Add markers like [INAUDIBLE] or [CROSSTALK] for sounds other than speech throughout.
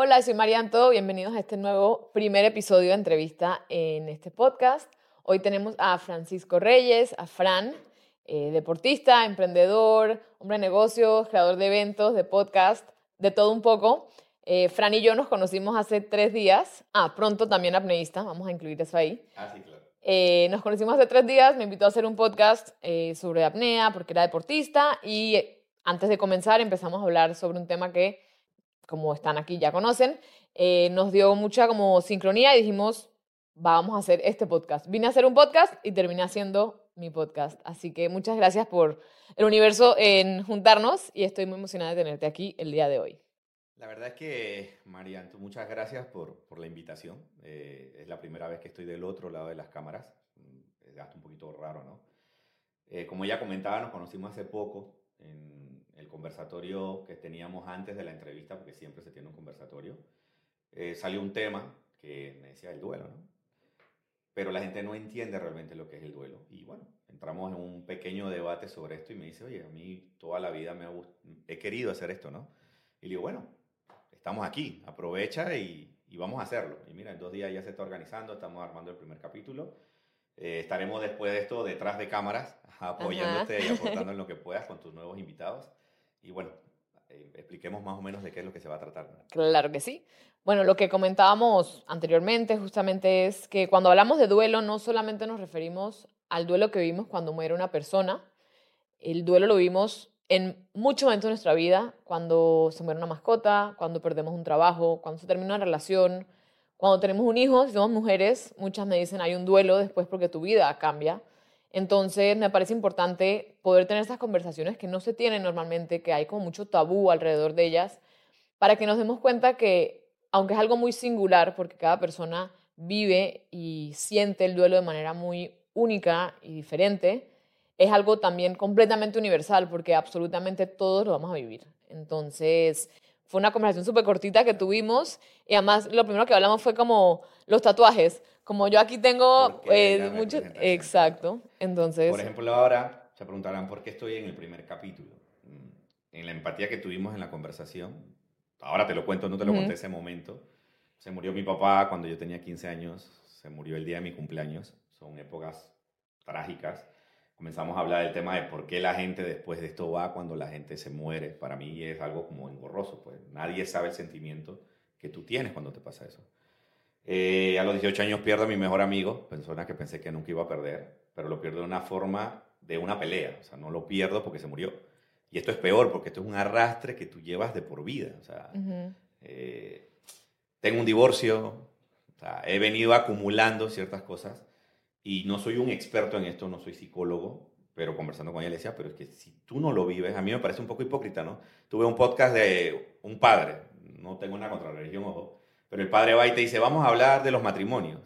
Hola, soy Marianto. Bienvenidos a este nuevo primer episodio de entrevista en este podcast. Hoy tenemos a Francisco Reyes, a Fran, eh, deportista, emprendedor, hombre de negocios, creador de eventos, de podcast, de todo un poco. Eh, Fran y yo nos conocimos hace tres días. Ah, pronto también apneísta, vamos a incluir eso ahí. Ah, sí, claro. Eh, nos conocimos hace tres días, me invitó a hacer un podcast sobre apnea porque era deportista y antes de comenzar empezamos a hablar sobre un tema que como están aquí ya conocen, eh, nos dio mucha como sincronía y dijimos, vamos a hacer este podcast. Vine a hacer un podcast y terminé haciendo mi podcast. Así que muchas gracias por el universo en juntarnos y estoy muy emocionada de tenerte aquí el día de hoy. La verdad es que, Marian, muchas gracias por, por la invitación. Eh, es la primera vez que estoy del otro lado de las cámaras. Es hasta un poquito raro, ¿no? Eh, como ya comentaba, nos conocimos hace poco en el conversatorio que teníamos antes de la entrevista, porque siempre se tiene un conversatorio, eh, salió un tema que me decía el duelo, ¿no? Pero la gente no entiende realmente lo que es el duelo. Y bueno, entramos en un pequeño debate sobre esto y me dice, oye, a mí toda la vida me ha he querido hacer esto, ¿no? Y le digo, bueno, estamos aquí, aprovecha y, y vamos a hacerlo. Y mira, en dos días ya se está organizando, estamos armando el primer capítulo. Eh, estaremos después de esto detrás de cámaras, [LAUGHS] apoyándote y aportando en lo [LAUGHS] que puedas con tus nuevos invitados. Y bueno, eh, expliquemos más o menos de qué es lo que se va a tratar. Claro que sí. Bueno, lo que comentábamos anteriormente justamente es que cuando hablamos de duelo no solamente nos referimos al duelo que vivimos cuando muere una persona, el duelo lo vivimos en muchos momentos de nuestra vida, cuando se muere una mascota, cuando perdemos un trabajo, cuando se termina una relación, cuando tenemos un hijo, si somos mujeres, muchas me dicen hay un duelo después porque tu vida cambia. Entonces me parece importante poder tener estas conversaciones que no se tienen normalmente, que hay como mucho tabú alrededor de ellas, para que nos demos cuenta que, aunque es algo muy singular, porque cada persona vive y siente el duelo de manera muy única y diferente, es algo también completamente universal, porque absolutamente todos lo vamos a vivir. Entonces, fue una conversación súper cortita que tuvimos y además lo primero que hablamos fue como los tatuajes. Como yo aquí tengo eh, muchos... Exacto. Entonces... Por ejemplo, ahora se preguntarán por qué estoy en el primer capítulo. Mm, en la empatía que tuvimos en la conversación, ahora te lo cuento, no te lo conté ese momento. Se murió mi papá cuando yo tenía 15 años, se murió el día de mi cumpleaños. Son épocas trágicas comenzamos a hablar del tema de por qué la gente después de esto va cuando la gente se muere. Para mí es algo como engorroso, pues nadie sabe el sentimiento que tú tienes cuando te pasa eso. Eh, a los 18 años pierdo a mi mejor amigo, persona que pensé que nunca iba a perder, pero lo pierdo de una forma de una pelea, o sea, no lo pierdo porque se murió. Y esto es peor porque esto es un arrastre que tú llevas de por vida. O sea, eh, tengo un divorcio, o sea, he venido acumulando ciertas cosas y no soy un experto en esto, no soy psicólogo, pero conversando con ella le decía, pero es que si tú no lo vives, a mí me parece un poco hipócrita, ¿no? Tuve un podcast de un padre, no tengo una contra religión, ojo, pero el padre va y te dice, vamos a hablar de los matrimonios.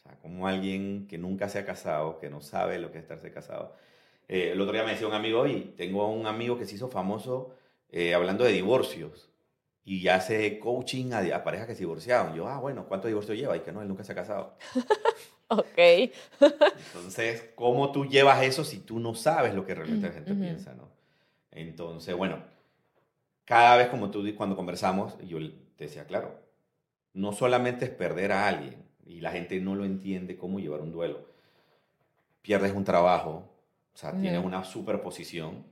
O sea, como alguien que nunca se ha casado, que no sabe lo que es estarse casado. Eh, el otro día me decía un amigo, y tengo un amigo que se hizo famoso eh, hablando de divorcios y hace coaching a, a, parejas que se divorciaron. Yo, ah, bueno, ¿cuántos divorcios lleva? Y que no, él nunca se ha casado. [LAUGHS] Ok. [LAUGHS] Entonces, ¿cómo tú llevas eso si tú no sabes lo que realmente la gente piensa, no? Entonces, bueno, cada vez como tú, cuando conversamos, yo te decía, claro, no solamente es perder a alguien, y la gente no lo entiende cómo llevar un duelo. Pierdes un trabajo, o sea, tienes una superposición,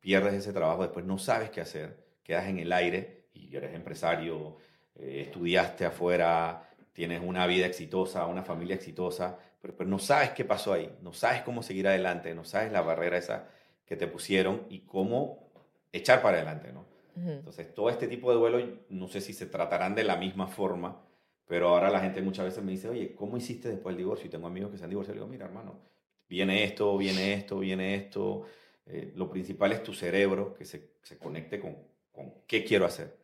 pierdes ese trabajo, después no sabes qué hacer, quedas en el aire y eres empresario, eh, estudiaste afuera, tienes una vida exitosa, una familia exitosa, pero, pero, no sabes qué pasó ahí, no sabes cómo seguir adelante, no sabes la barrera esa que te pusieron y cómo echar para adelante, ¿no? Entonces, todo este tipo de duelo, no sé si se tratarán de la misma forma, pero ahora la gente muchas veces me dice, oye, ¿cómo hiciste después del divorcio? Y tengo amigos que se han divorciado y digo, mira, hermano, viene esto, viene esto, viene esto. Eh, lo principal es tu cerebro que se, se conecte con, con qué quiero hacer.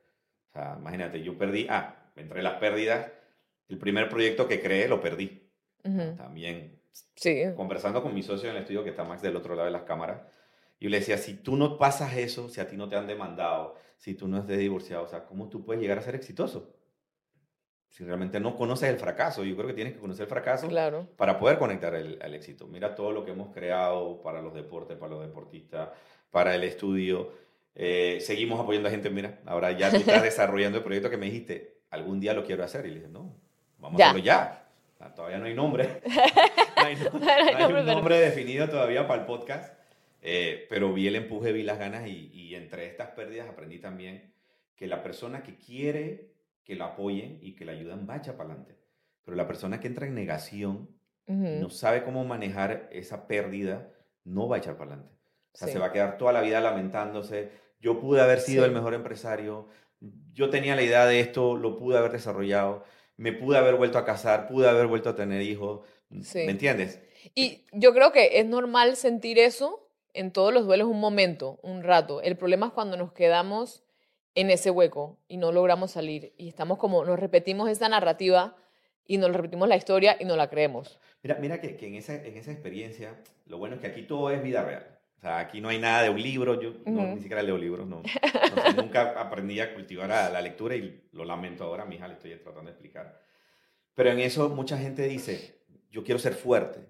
O sea, imagínate, yo perdí, ah, entre las pérdidas, el primer proyecto que creé lo perdí. También sí. conversando con mi socio en el estudio que está más del otro lado de las cámaras, yo le decía, si tú no pasas eso, si a ti no te han demandado, si tú no estés divorciado, o sea, ¿cómo tú puedes llegar a ser exitoso? Si realmente no conoces el fracaso, yo creo que tienes que conocer el fracaso claro. para poder conectar el, al éxito. Mira todo lo que hemos creado para los deportes, para los deportistas, para el estudio. Eh, seguimos apoyando a gente, mira, ahora ya tú estás [LAUGHS] desarrollando el proyecto que me dijiste, algún día lo quiero hacer. Y le dije, no, vamos a hacerlo ya. todavía no hay nombre. [LAUGHS] [LAUGHS] no hay, un nombre definido todavía para el podcast. Eh, pero vi el empuje, vi las ganas y, y, entre estas pérdidas aprendí también que la persona que quiere que lo apoyen y que la ayuden va a echar para adelante. Pero la persona que entra en negación, no sabe cómo manejar esa pérdida, no va a echar para adelante. O sea, se va a quedar toda la vida lamentándose. Yo pude haber sido el mejor empresario, yo tenía la idea de esto, lo pude haber desarrollado, me pude haber vuelto a casar, pude haber vuelto a tener hijos. ¿Me entiendes? Y yo creo que es normal sentir eso en todos los duelos un momento, un rato. El problema es cuando nos quedamos en ese hueco y no logramos salir y estamos como, nos repetimos esa narrativa y nos repetimos la historia y no la creemos. Mira, mira que, que en, esa, en esa experiencia, lo bueno es que aquí todo es vida real. O sea, aquí no hay nada de un libro, yo ni siquiera leo libros, no. [LAUGHS] nunca aprendí a cultivar la lectura y lo lamento ahora, mi hija le estoy tratando de explicar. Pero en eso mucha gente dice, yo quiero ser fuerte.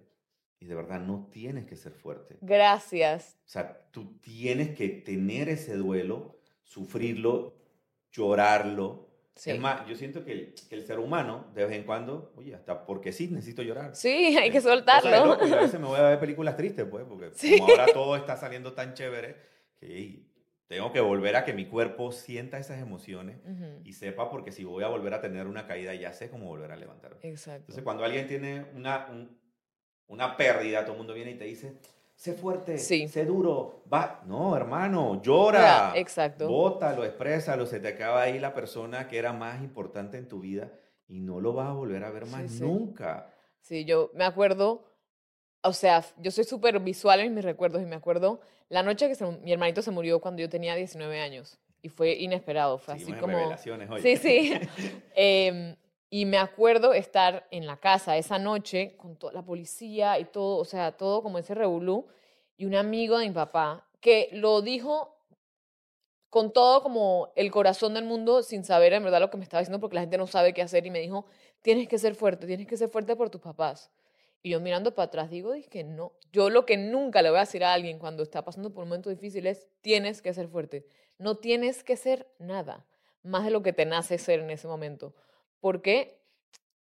Y de verdad no tienes que ser fuerte. Gracias. O sea, tú tienes que tener ese duelo, sufrirlo, llorarlo, es más, yo siento que el, el, ser humano, de vez en cuando, oye, hasta porque sí, necesito llorar. Sí, hay que soltarlo. a veces me voy a ver películas tristes, pues, porque como ahora todo está saliendo tan chévere, que tengo que volver a que mi cuerpo sienta esas emociones y sepa, porque si voy a volver a tener una caída, ya sé cómo volver a levantarme. Exacto. Entonces, cuando alguien tiene una, una pérdida, todo el mundo viene y te dice, sé fuerte, sé duro, va, no, hermano, llora, exacto. bótalo, exprésalo, se te acaba ahí la persona que era más importante en tu vida y no lo vas a volver a ver más nunca. Sí, yo me acuerdo, o sea, yo soy súper visual en mis recuerdos y me acuerdo la noche que mi hermanito se murió cuando yo tenía 19 años y fue inesperado, fue así como... Hoy. Sí, sí. [LAUGHS] eh, y me acuerdo estar en la casa esa noche con toda la policía y todo, o sea, todo como ese revolú. Y un amigo de mi papá que lo dijo con todo como el corazón del mundo sin saber en verdad lo que me estaba diciendo porque la gente no sabe qué hacer y me dijo, tienes que ser fuerte, tienes que ser fuerte por tus papás. Y yo mirando para atrás digo, dije, no, yo lo que nunca le voy a decir a alguien cuando está pasando por un momento difícil es, tienes que ser fuerte. No tienes que ser nada más de lo que te nace ser en ese momento porque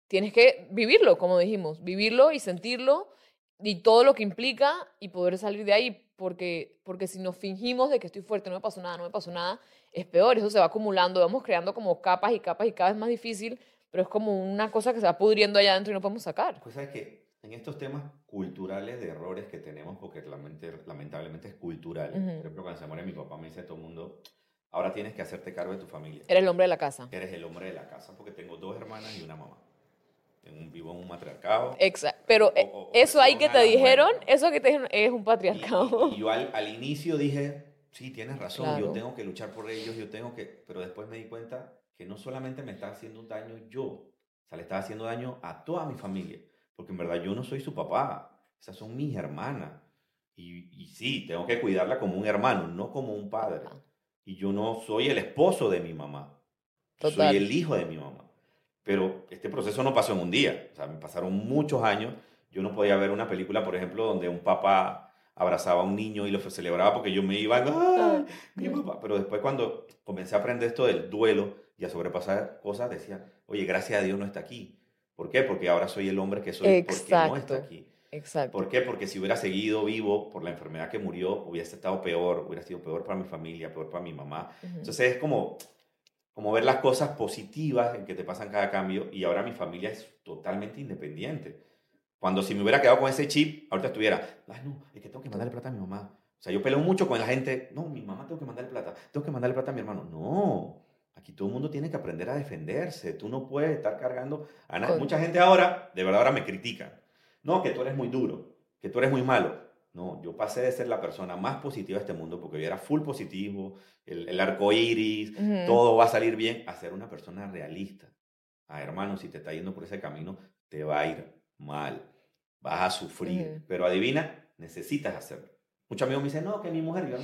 tienes que vivirlo, como dijimos, vivirlo y sentirlo y todo lo que implica y poder salir de ahí, porque, porque si nos fingimos de que estoy fuerte, no me pasó nada, no me pasó nada, es peor, eso se va acumulando, vamos creando como capas y capas y cada vez más difícil, pero es como una cosa que se va pudriendo allá adentro y no podemos sacar. Pues sabes que en estos temas culturales de errores que tenemos, porque lamentablemente es cultural, por ejemplo, cuando se muere mi papá me dice todo el mundo, Ahora tienes que hacerte cargo de tu familia. Eres el hombre de la casa. Eres el hombre de la casa porque tengo dos hermanas y una mamá. vivo en un matriarcado. Exacto. Pero eh, eso ahí que te dijeron, eso que te dijeron es un patriarcado. Y, yo al, inicio dije, sí, tienes razón, yo tengo que luchar por ellos, yo tengo que... Pero después me di cuenta que no solamente me está haciendo un daño yo, o sea, le está haciendo daño a toda mi familia. Porque en verdad yo no soy su papá, esas son mis hermanas. Y, y sí, tengo que cuidarla como un hermano, no como un padre y yo no soy el esposo de mi mamá. Soy el hijo de mi mamá. Pero este proceso no pasó en un día. O sea, me pasaron muchos años. Yo no podía ver una película, por ejemplo, donde un papá abrazaba a un niño y lo celebraba porque yo me iba, ¡Ah, mi papá! Pero después cuando comencé a aprender esto del duelo y a sobrepasar cosas, decía, oye, gracias a Dios no está aquí. ¿Por qué? Porque ahora soy el hombre que soy porque no está aquí. Exacto. ¿Por qué? Porque si hubiera seguido vivo por la enfermedad que murió, hubiese estado peor, hubiera sido peor para mi familia, peor para mi mamá. Entonces es como, como ver las cosas positivas en que te pasan cada cambio y ahora mi familia es totalmente independiente. Cuando si me hubiera quedado con ese chip, ahorita estuviera, ay no, es que tengo que mandarle plata a mi mamá. O sea, yo peleo mucho con la gente, no, mi mamá tengo que mandarle plata, tengo que mandarle plata a mi hermano. No, aquí todo el mundo tiene que aprender a defenderse. Tú no puedes estar cargando a nadie. Mucha gente ahora, de verdad, ahora me critica no, que tú eres muy duro, que tú eres muy malo. No, yo pasé de ser la persona más positiva de este mundo porque yo era full positivo, el, el arco iris, todo va a salir bien, a ser una persona realista. Ah, hermano, si te está yendo por ese camino, te va a ir mal, vas a sufrir. Pero adivina, necesitas hacerlo. Muchos amigos me dicen, no, que mi mujer, yo,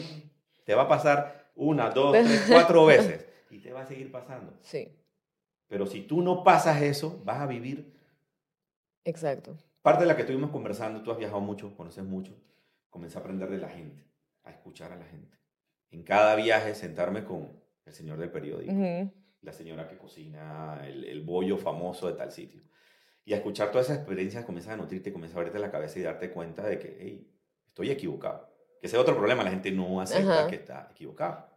te va a pasar una, dos, [LAUGHS] tres, cuatro veces y te va a seguir pasando. Sí. Pero si tú no pasas eso, vas a vivir. Exacto. Parte de la que estuvimos conversando, tú has viajado mucho, conoces mucho, comencé a aprender de la gente, a escuchar a la gente. En cada viaje sentarme con el señor del periódico, la señora que cocina el, el bollo famoso de tal sitio. Y a escuchar todas esas experiencias comienzas a nutrirte, comienzas a verte la cabeza y darte cuenta de que, hey, estoy equivocado. Que ese es otro problema, la gente no acepta que está equivocado.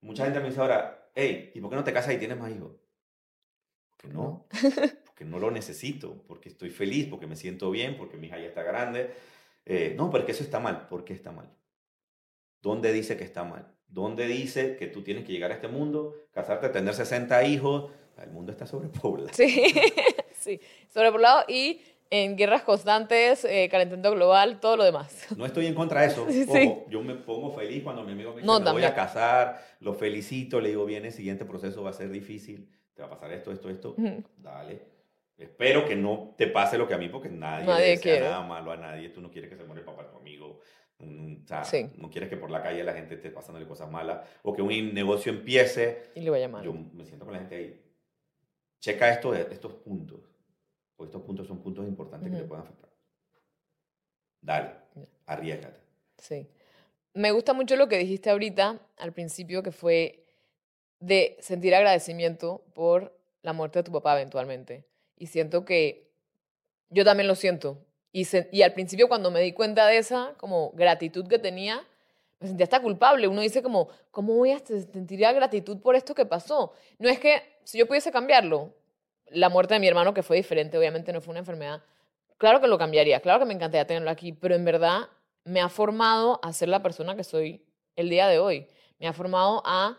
Mucha gente me dice ahora, hey, ¿y por qué no te casas y tienes más hijos? Porque no, [LAUGHS] porque no lo necesito, porque estoy feliz, porque me siento bien, porque mi hija ya está grande. Eh, no, porque eso está mal. ¿Por qué está mal? ¿Dónde dice que está mal? ¿Dónde dice que tú tienes que llegar a este mundo, casarte, tener 60 hijos? El mundo está sobrepoblado. Sí, [LAUGHS] sí, sobrepoblado y en guerras constantes, eh, calentamiento global, todo lo demás. [LAUGHS] No estoy en contra de eso. Ojo, yo me pongo feliz cuando mi amigo me dice, no, voy a casar, lo felicito, le digo, bien, el siguiente proceso va a ser difícil, te va a pasar esto, esto, esto, dale. Espero que no te pase lo que a mí, porque nadie, nadie le nada malo a nadie. Tú no quieres que se muera el papá de tu amigo. O sea, no quieres que por la calle la gente esté pasándole cosas malas. O que un negocio empiece. Y le vaya mal. Yo me siento con la gente ahí. Checa esto, estos puntos. Porque estos puntos son puntos importantes que te pueden afectar. Dale, arriesgate. Sí. Me gusta mucho lo que dijiste ahorita, al principio, que fue de sentir agradecimiento por la muerte de tu papá eventualmente. Y siento que yo también lo siento. Y, y al principio cuando me di cuenta de esa como gratitud que tenía, me sentía hasta culpable. Uno dice como, ¿cómo voy a sentir gratitud por esto que pasó? No es que si yo pudiese cambiarlo, la muerte de mi hermano, que fue diferente, obviamente no fue una enfermedad, claro que lo cambiaría, claro que me encantaría tenerlo aquí, pero en verdad me ha formado a ser la persona que soy el día de hoy. Me ha formado a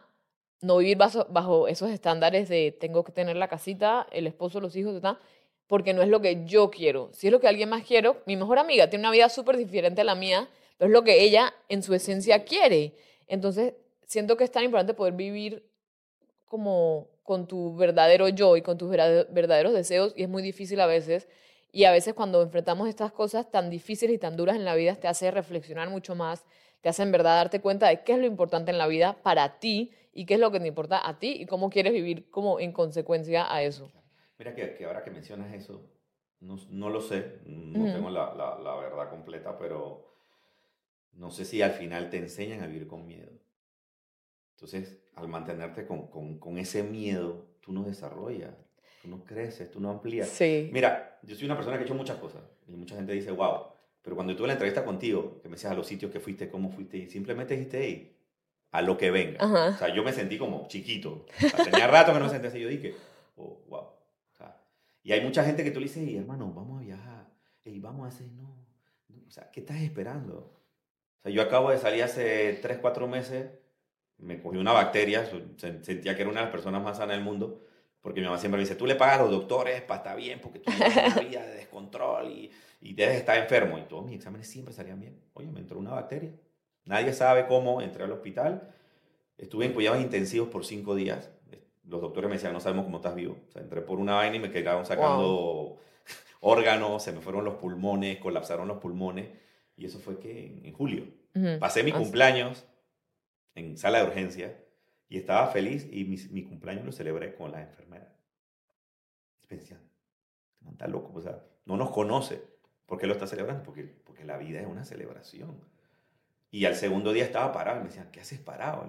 no vivir bajo, esos estándares de tengo que tener la casita, el esposo, los hijos, tal, porque no es lo que yo quiero. Si es lo que alguien más quiero, mi mejor amiga tiene una vida súper diferente a la mía, pero es lo que ella en su esencia quiere. Entonces, siento que es tan importante poder vivir como con tu verdadero yo y con tus verdaderos deseos y es muy difícil a veces. Y a veces cuando enfrentamos estas cosas tan difíciles y tan duras en la vida, te hace reflexionar mucho más, te hace en verdad darte cuenta de qué es lo importante en la vida para ti y qué es lo que te importa a ti y cómo quieres vivir como en consecuencia a eso. Mira que, que ahora que mencionas eso, no, no lo sé, no tengo la, la, la, verdad completa, pero no sé si al final te enseñan a vivir con miedo. Entonces, al mantenerte con, con, con ese miedo, tú no desarrollas, tú no creces, tú no amplías. Sí. Mira, yo soy una persona que ha hecho muchas cosas y mucha gente dice, wow, pero cuando tuve la entrevista contigo, que me decías a los sitios que fuiste, cómo fuiste, y simplemente dijiste, hey, a lo que venga. O sea, yo me sentí como chiquito. tenía rato que no me sentía así. Yo dije, oh, wow. O sea, y hay mucha gente que tú le dices, hey, hermano, vamos a viajar. Hey, vamos a hacer, no. O sea, ¿qué estás esperando? O sea, yo acabo de salir hace 3, 4 meses. Me cogí una bacteria. Sentía que era una de las personas más sanas del mundo. Porque mi mamá siempre me dice, tú le pagas a los doctores para estar bien, porque tú tienes una vida de descontrol y, y debes estar enfermo. Y todos mis exámenes siempre salían bien. Oye, me entró una bacteria. Nadie sabe cómo entré al hospital. Estuve en cuidados intensivos por cinco días. Los doctores me decían, no sabemos cómo estás vivo. O sea, entré por una vaina y me quedaron sacando [LAUGHS] órganos, se me fueron los pulmones, colapsaron los pulmones. Y eso fue que en, julio. Pasé mi cumpleaños en sala de urgencia y estaba feliz y mi, mi cumpleaños lo celebré con la enfermera. Y pensé, está loco, o sea, no nos conoce. ¿Por qué lo está celebrando? Porque, porque la vida es una celebración. Y al segundo día estaba parado y me decían, ¿qué haces parado?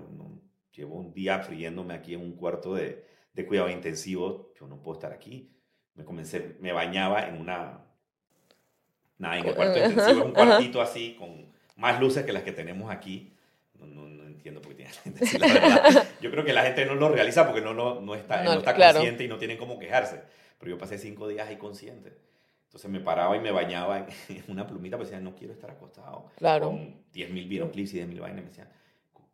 llevo un día friéndome aquí en un cuarto de, de cuidado intensivo, yo no puedo estar aquí. Me comencé, me bañaba en una, nada, en el cuarto intensivo, un cuartito así, con más luces que las que tenemos aquí. No, no, entiendo por qué tiene gente la verdad. Yo creo que la gente no lo realiza porque no, no, no está, no, está consciente y no tienen cómo quejarse. Pero yo pasé cinco días ahí consciente. Entonces me paraba y me bañaba en, [LAUGHS] una plumita, pero decía, no quiero estar acostado. Claro. Con 10.000 videoclips y 10.000 vainas. Me decían,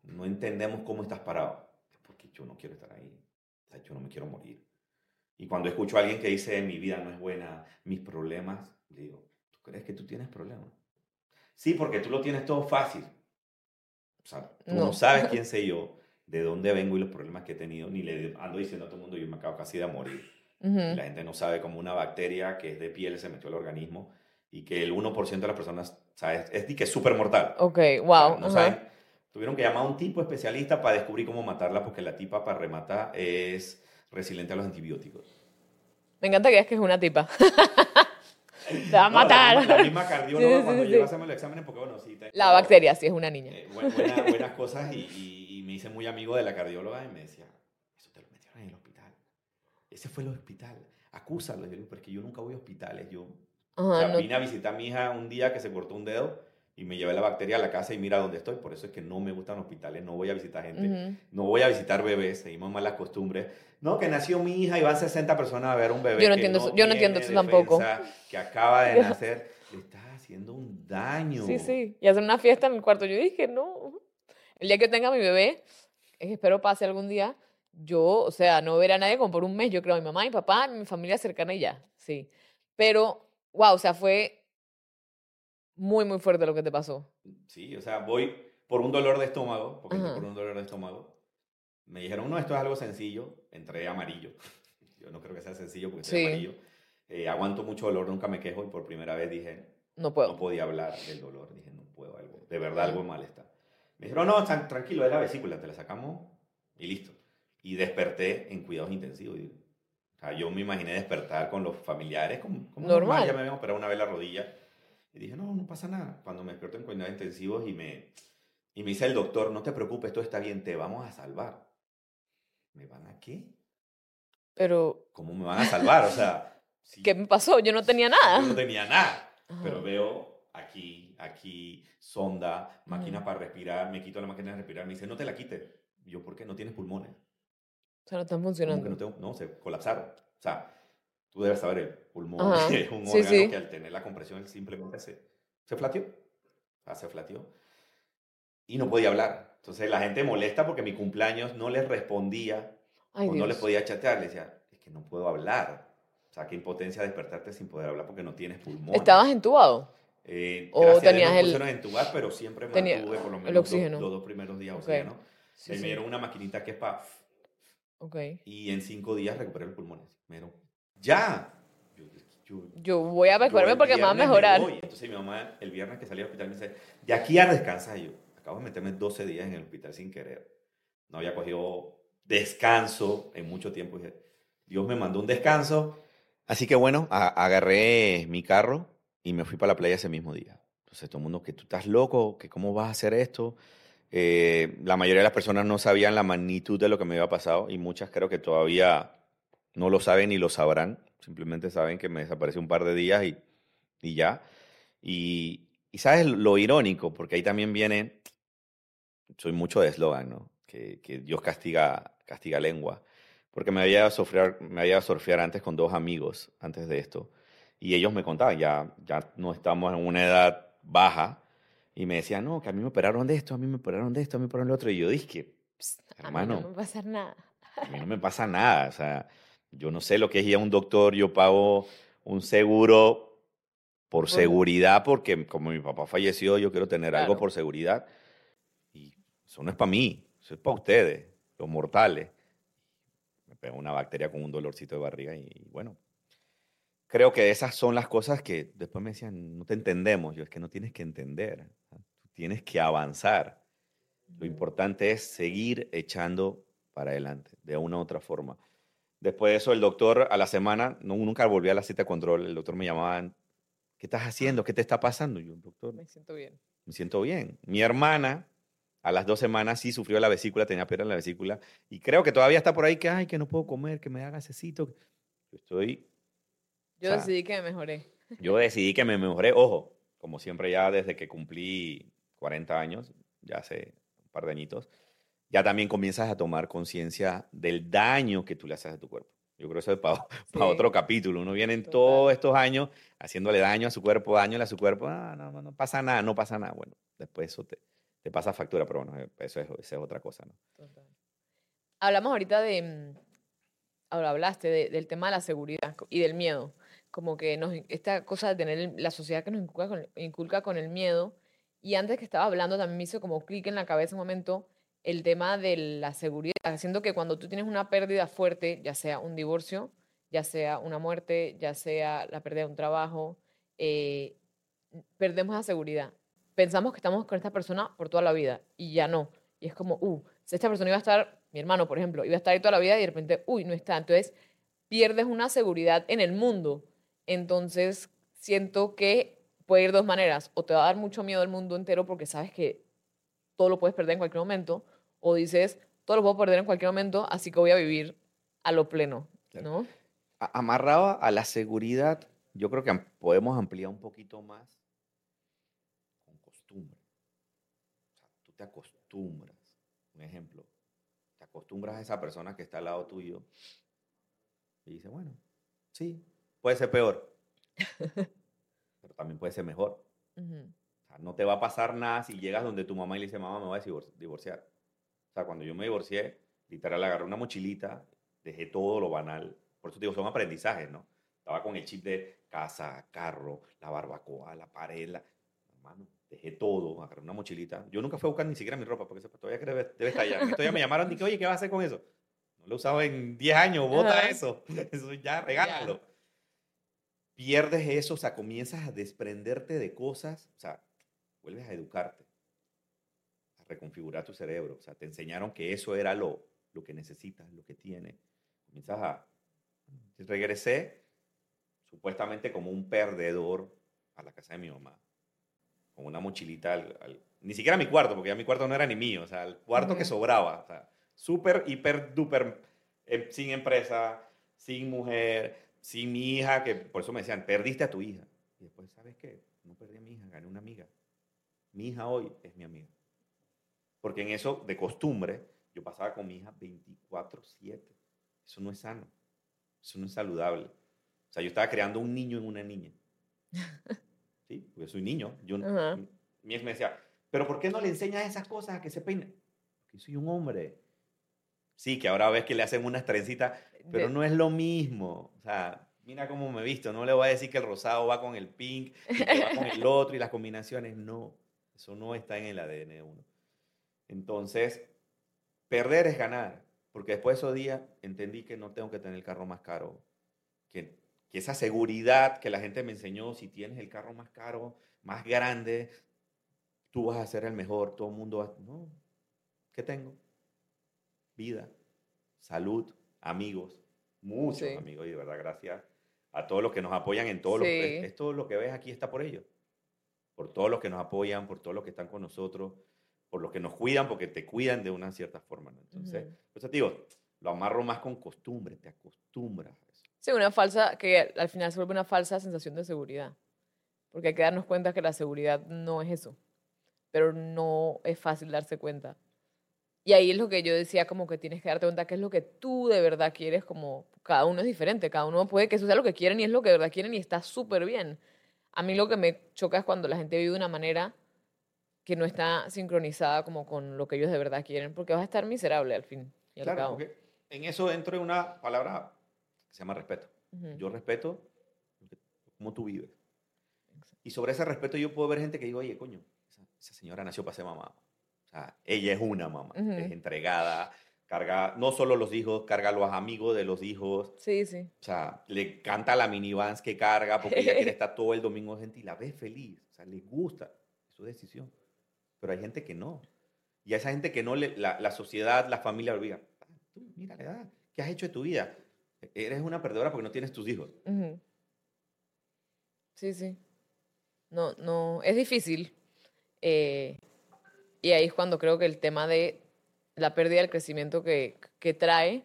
no entendemos cómo estás parado. Porque yo no quiero estar ahí. O sea, yo no me quiero morir. Y cuando escucho a alguien que dice, mi vida no es buena, mis problemas, le digo, ¿tú crees que tú tienes problemas? Sí, porque tú lo tienes todo fácil. O sea, tú no, sabes [LAUGHS] quién soy yo, de dónde vengo y los problemas que he tenido, ni le ando diciendo a todo el mundo, yo me acabo casi de morir. La gente no sabe cómo una bacteria que es de piel se metió al organismo y que el 1% de las personas sabe, es, que es súper mortal. Ok, wow. no saben. Tuvieron que llamar a un tipo especialista para descubrir cómo matarla porque la tipa para rematar es resiliente a los antibióticos. Me encanta que es que es una tipa. [LAUGHS] Te va a matar. La, misma cardióloga cuando sí, yo hacemos el examen, porque bueno, sí. la bacteria, sí, es una niña. Eh, buenas cosas y, y, me hice muy amigo de la cardióloga y me decía, eso te lo metieron en el ese fue el hospital, acúsalo. Yo digo, porque yo nunca voy a hospitales, yo o sea, vine a visitar a mi hija un día que se cortó un dedo y me llevé la bacteria a la casa y mira dónde estoy. Por eso es que no me gustan hospitales, no voy a visitar gente, no voy a visitar bebés, seguimos malas costumbres. No, que nació mi hija y van 60 personas a ver un bebé. Yo no entiendo, eso, yo no entiendo eso tampoco. Que acaba de [LAUGHS] nacer, le estás haciendo un daño. Sí, sí, y hacer una fiesta en el cuarto. Yo dije, no, el día que tenga mi bebé, espero pase algún día, yo, o sea, no ver a nadie como por un mes, yo creo, mi mamá, mi papá, mi familia cercana y ya, sí. Pero wow, o sea, fue muy, muy fuerte lo que te pasó. Sí, o sea, voy por un dolor de estómago, porque por un dolor de estómago. Me dijeron, no, esto es algo sencillo. Entré amarillo. [LAUGHS] Yo no creo que sea sencillo porque soy amarillo. Eh, aguanto mucho dolor, nunca me quejo y por primera vez dije, no puedo. No podía hablar del dolor. Dije, no puedo, algo, de verdad algo mal está. Me dijeron, no, tranquilo, es la vesícula, te la sacamos y listo. Y desperté en cuidados intensivos. Y sea, yo me imaginé despertar con los familiares, como, normal. Ya me habían operado una vez la rodilla. Y dije, no, no pasa nada. Cuando me despierto en cuidados intensivos y me, y me dice el doctor, no te preocupes, todo está bien, te vamos a salvar. ¿Me van a qué? Pero... ¿Cómo me van a salvar? O sea... [LAUGHS] ¿Qué me pasó? Yo no tenía nada. Yo no tenía nada. Pero veo aquí, aquí, sonda, máquina para respirar, me quito la máquina de respirar, me dice, no te la quites. yo, ¿por qué? No tienes pulmones. Sea, no están funcionando. No, no, se colapsaron. O sea, tú debes saber, el pulmón es [LAUGHS] un órgano que al tener la compresión simplemente se, se flateó. O sea, se flateó. Y no podía hablar. Entonces la gente molesta porque mi cumpleaños no les respondía o no les podía chatear. Le decía, es que no puedo hablar. O sea, qué impotencia despertarte sin poder hablar porque no tienes pulmón. ¿Estabas entubado? Eh, o tenías el... No entubar, pero siempre mantuve por lo menos el oxígeno. Los, dos primeros días okay. oxígeno. Sí, me dieron una maquinita que es para Okay. Y en cinco días recuperé los pulmones. Me ya. Yo, voy a recuperarme porque me va a mejorar. Entonces mi mamá el viernes que salí al hospital me dice, de aquí a descansar. yo, acabo de meterme 12 días en el hospital sin querer. No había cogido descanso en mucho tiempo. dije, Dios me mandó un descanso. Así que bueno, agarré mi carro y me fui para la playa ese mismo día. Entonces todo el mundo, que tú estás loco, que cómo vas a hacer esto. Eh, la mayoría de las personas no sabían la magnitud de lo que me había pasado y muchas creo que todavía no lo saben ni lo sabrán. Simplemente saben que me desapareció un par de días y, y ya. Y, y, sabes lo irónico, porque ahí también viene, soy mucho de eslogan, ¿no? Que, que, Dios castiga, castiga lengua. Porque me había, surfear, me había surfear antes con dos amigos, antes de esto. Y ellos me contaban, ya, ya no estamos en una edad baja, y me decía, no, que a mí me operaron de esto, a mí me operaron de esto, a mí me operaron de otro. Y yo dije, hermano. A mí no me pasa nada. A mí no me pasa nada. O sea, yo no sé lo que es ir a un doctor, yo pago un seguro por seguridad, porque como mi papá falleció, yo quiero tener algo por seguridad. Y eso no es para mí, eso es para ustedes, los mortales. Me pegó una bacteria con un dolorcito de barriga y bueno, creo que esas son las cosas que después me decían, no te entendemos. Yo es que no tienes que entender, tienes que avanzar. Lo importante es seguir echando para adelante, de una u otra forma. Después de eso, el doctor a la semana, no, nunca volví a la cita de control, el doctor me llamaba, ¿qué estás haciendo? ¿Qué te está pasando? Yo, doctor. Me siento bien. Me siento bien. Mi hermana, a las dos semanas, sí sufrió la vesícula, tenía piedra en la vesícula, y creo que todavía está por ahí que, ay, que no puedo comer, que me haga gasecito. Yo estoy yo decidí que me mejoré. Yo decidí que me mejoré. Ojo, como siempre ya desde que cumplí 40 años, ya hace un par de añitos, ya también comienzas a tomar conciencia del daño que tú le haces a tu cuerpo. Yo creo que eso es para, [LAUGHS] otro capítulo. Uno viene en todos estos años haciéndole daño a su cuerpo, daño a su cuerpo. Ah, no, no, pasa nada, no pasa nada. Bueno, después eso te, te pasa factura, pero bueno, eso es, eso es otra cosa. ¿no? Hablamos ahorita de, mm, ahora hablaste del tema de la seguridad y del miedo como que nos, esta cosa de tener la sociedad que nos inculca con, inculca con el miedo. Y antes que estaba hablando también me hizo como clic en la cabeza un momento el tema de la seguridad, haciendo que cuando tú tienes una pérdida fuerte, ya sea un divorcio, ya sea una muerte, ya sea la pérdida de un trabajo, eh, perdemos la seguridad. Pensamos que estamos con esta persona por toda la vida y ya no. Y es como, uh, si esta persona iba a estar, mi hermano, por ejemplo, iba a estar ahí toda la vida y de repente, uy, no está. Entonces, pierdes una seguridad en el mundo entonces, siento que puede ir dos maneras. O te va a dar mucho miedo el mundo entero porque sabes que todo lo puedes perder en cualquier momento. O dices, todo lo puedo perder en cualquier momento, así que voy a vivir a lo pleno. ¿no? Amarraba a la seguridad, yo creo que podemos ampliar un poquito más con costumbre. O sea, tú te acostumbras. Un ejemplo, te acostumbras a esa persona que está al lado tuyo y dice, bueno, sí, puede ser peor, [LAUGHS] también puede ser mejor. o sea, no te va a pasar nada si llegas donde tu mamá y le dice, mamá, me voy a divorciar. O sea, cuando yo me divorcié, literal, agarré una mochilita, dejé todo lo banal. Por eso digo, son aprendizajes, ¿no? Estaba con el chip de casa, carro, la barbacoa, la pared, hermano, dejé todo, agarré una mochilita. Yo nunca fui a buscar ni siquiera mi ropa, porque todavía debe, debe estar allá. Todavía me llamaron y dije, oye, ¿qué vas a hacer con eso? No lo he usado en 10 años, bota eso. [LAUGHS] Eso ya, regálalo. Pierdes eso, o sea, comienzas a desprenderte de cosas, o sea, vuelves a educarte, a reconfigurar tu cerebro. O sea, te enseñaron que eso era lo, lo que necesitas, lo que tienes. Comienzas a... Regresé supuestamente como un perdedor a la casa de mi mamá, con una mochilita, al, ni siquiera a mi cuarto, porque ya mi cuarto no era ni mío, o sea, el cuarto que sobraba, o sea, súper, hiper, duper, em, sin empresa, sin mujer, sin mi hija, que por eso me decían, perdiste a tu hija. Y después, ¿sabes qué? No perdí a mi hija, gané una amiga. Mi hija hoy es mi amiga. Porque en eso, de costumbre, yo pasaba con mi hija 24/7. Eso no es sano. Eso no es saludable. O sea, yo estaba creando un niño en una niña. [LAUGHS] Sí, porque soy niño. Yo, Mi ex me decía, pero ¿por qué no le enseñas esas cosas a que se peine? Porque soy un hombre. Sí, que ahora ves que le hacen unas trencitas, pero no es lo mismo. O sea, mira cómo me he visto. No le voy a decir que el rosado va con el pink, y que va con el otro y las combinaciones. No, eso no está en el ADN de uno. Entonces, Perder es ganar, porque después de esos días entendí que no tengo que tener el carro más caro, que, esa seguridad que la gente me enseñó, si tienes el carro más caro, más grande, tú vas a ser el mejor, todo el mundo va... No, ¿qué tengo? Vida, salud, amigos, muchos amigos, y de verdad, gracias a todos los que nos apoyan en todo sí. lo esto lo que ves aquí está por ellos, por todos los que nos apoyan, por todos los que están con nosotros por lo que nos cuidan, porque te cuidan de una cierta forma. ¿no? Entonces, pues te digo, lo amarro más con costumbre, te acostumbras a eso. Sí, una falsa, que al final se vuelve una falsa sensación de seguridad. Porque hay que darnos cuenta que la seguridad no es eso. Pero no es fácil darse cuenta. Y ahí es lo que yo decía, como que tienes que darte cuenta qué es lo que tú de verdad quieres, como cada uno es diferente, cada uno puede que eso sea lo que quieren y es lo que de verdad quieren y está súper bien. A mí lo que me choca es cuando la gente vive de una manera que no está sincronizada como con lo que ellos de verdad quieren, porque vas a estar miserable al fin. Y claro, porque en eso dentro de una palabra que se llama respeto. Yo respeto cómo tú vives. Y sobre ese respeto yo puedo ver gente que digo, oye, coño, esa, señora nació para ser mamá. O sea, ella es una mamá, es entregada, carga no solo los hijos, carga a los amigos de los hijos. Sí, sí. O sea, le canta la minivans que carga porque ella quiere [LAUGHS] estar todo el domingo gente y la ve feliz. O sea, le gusta. Es su decisión pero hay gente que no. Y a esa gente que no, le, la, sociedad, la familia olvida. Ah, tú, mira la edad, ¿qué has hecho de tu vida? Eres una perdedora porque no tienes tus hijos. Sí, sí. No, no, es difícil. Eh, y ahí es cuando creo que el tema de la pérdida del crecimiento que, que trae,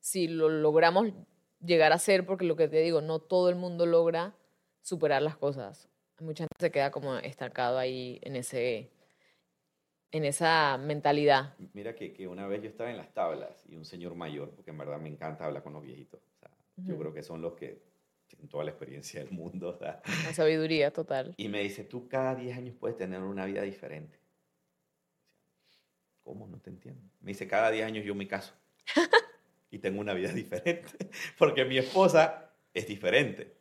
si lo logramos llegar a ser, porque lo que te digo, no todo el mundo logra superar las cosas. Mucha gente se queda como estancado ahí en ese, en esa mentalidad. Mira que, que, una vez yo estaba en las tablas y un señor mayor, porque en verdad me encanta hablar con los viejitos. O sea, Yo creo que son los que tienen toda la experiencia del mundo. O La sabiduría total. Y me dice, tú cada 10 años puedes tener una vida diferente. ¿Cómo? No te entiendo. Me dice, cada 10 años yo me caso. [LAUGHS] y tengo una vida [LAUGHS] diferente. Porque mi esposa es diferente.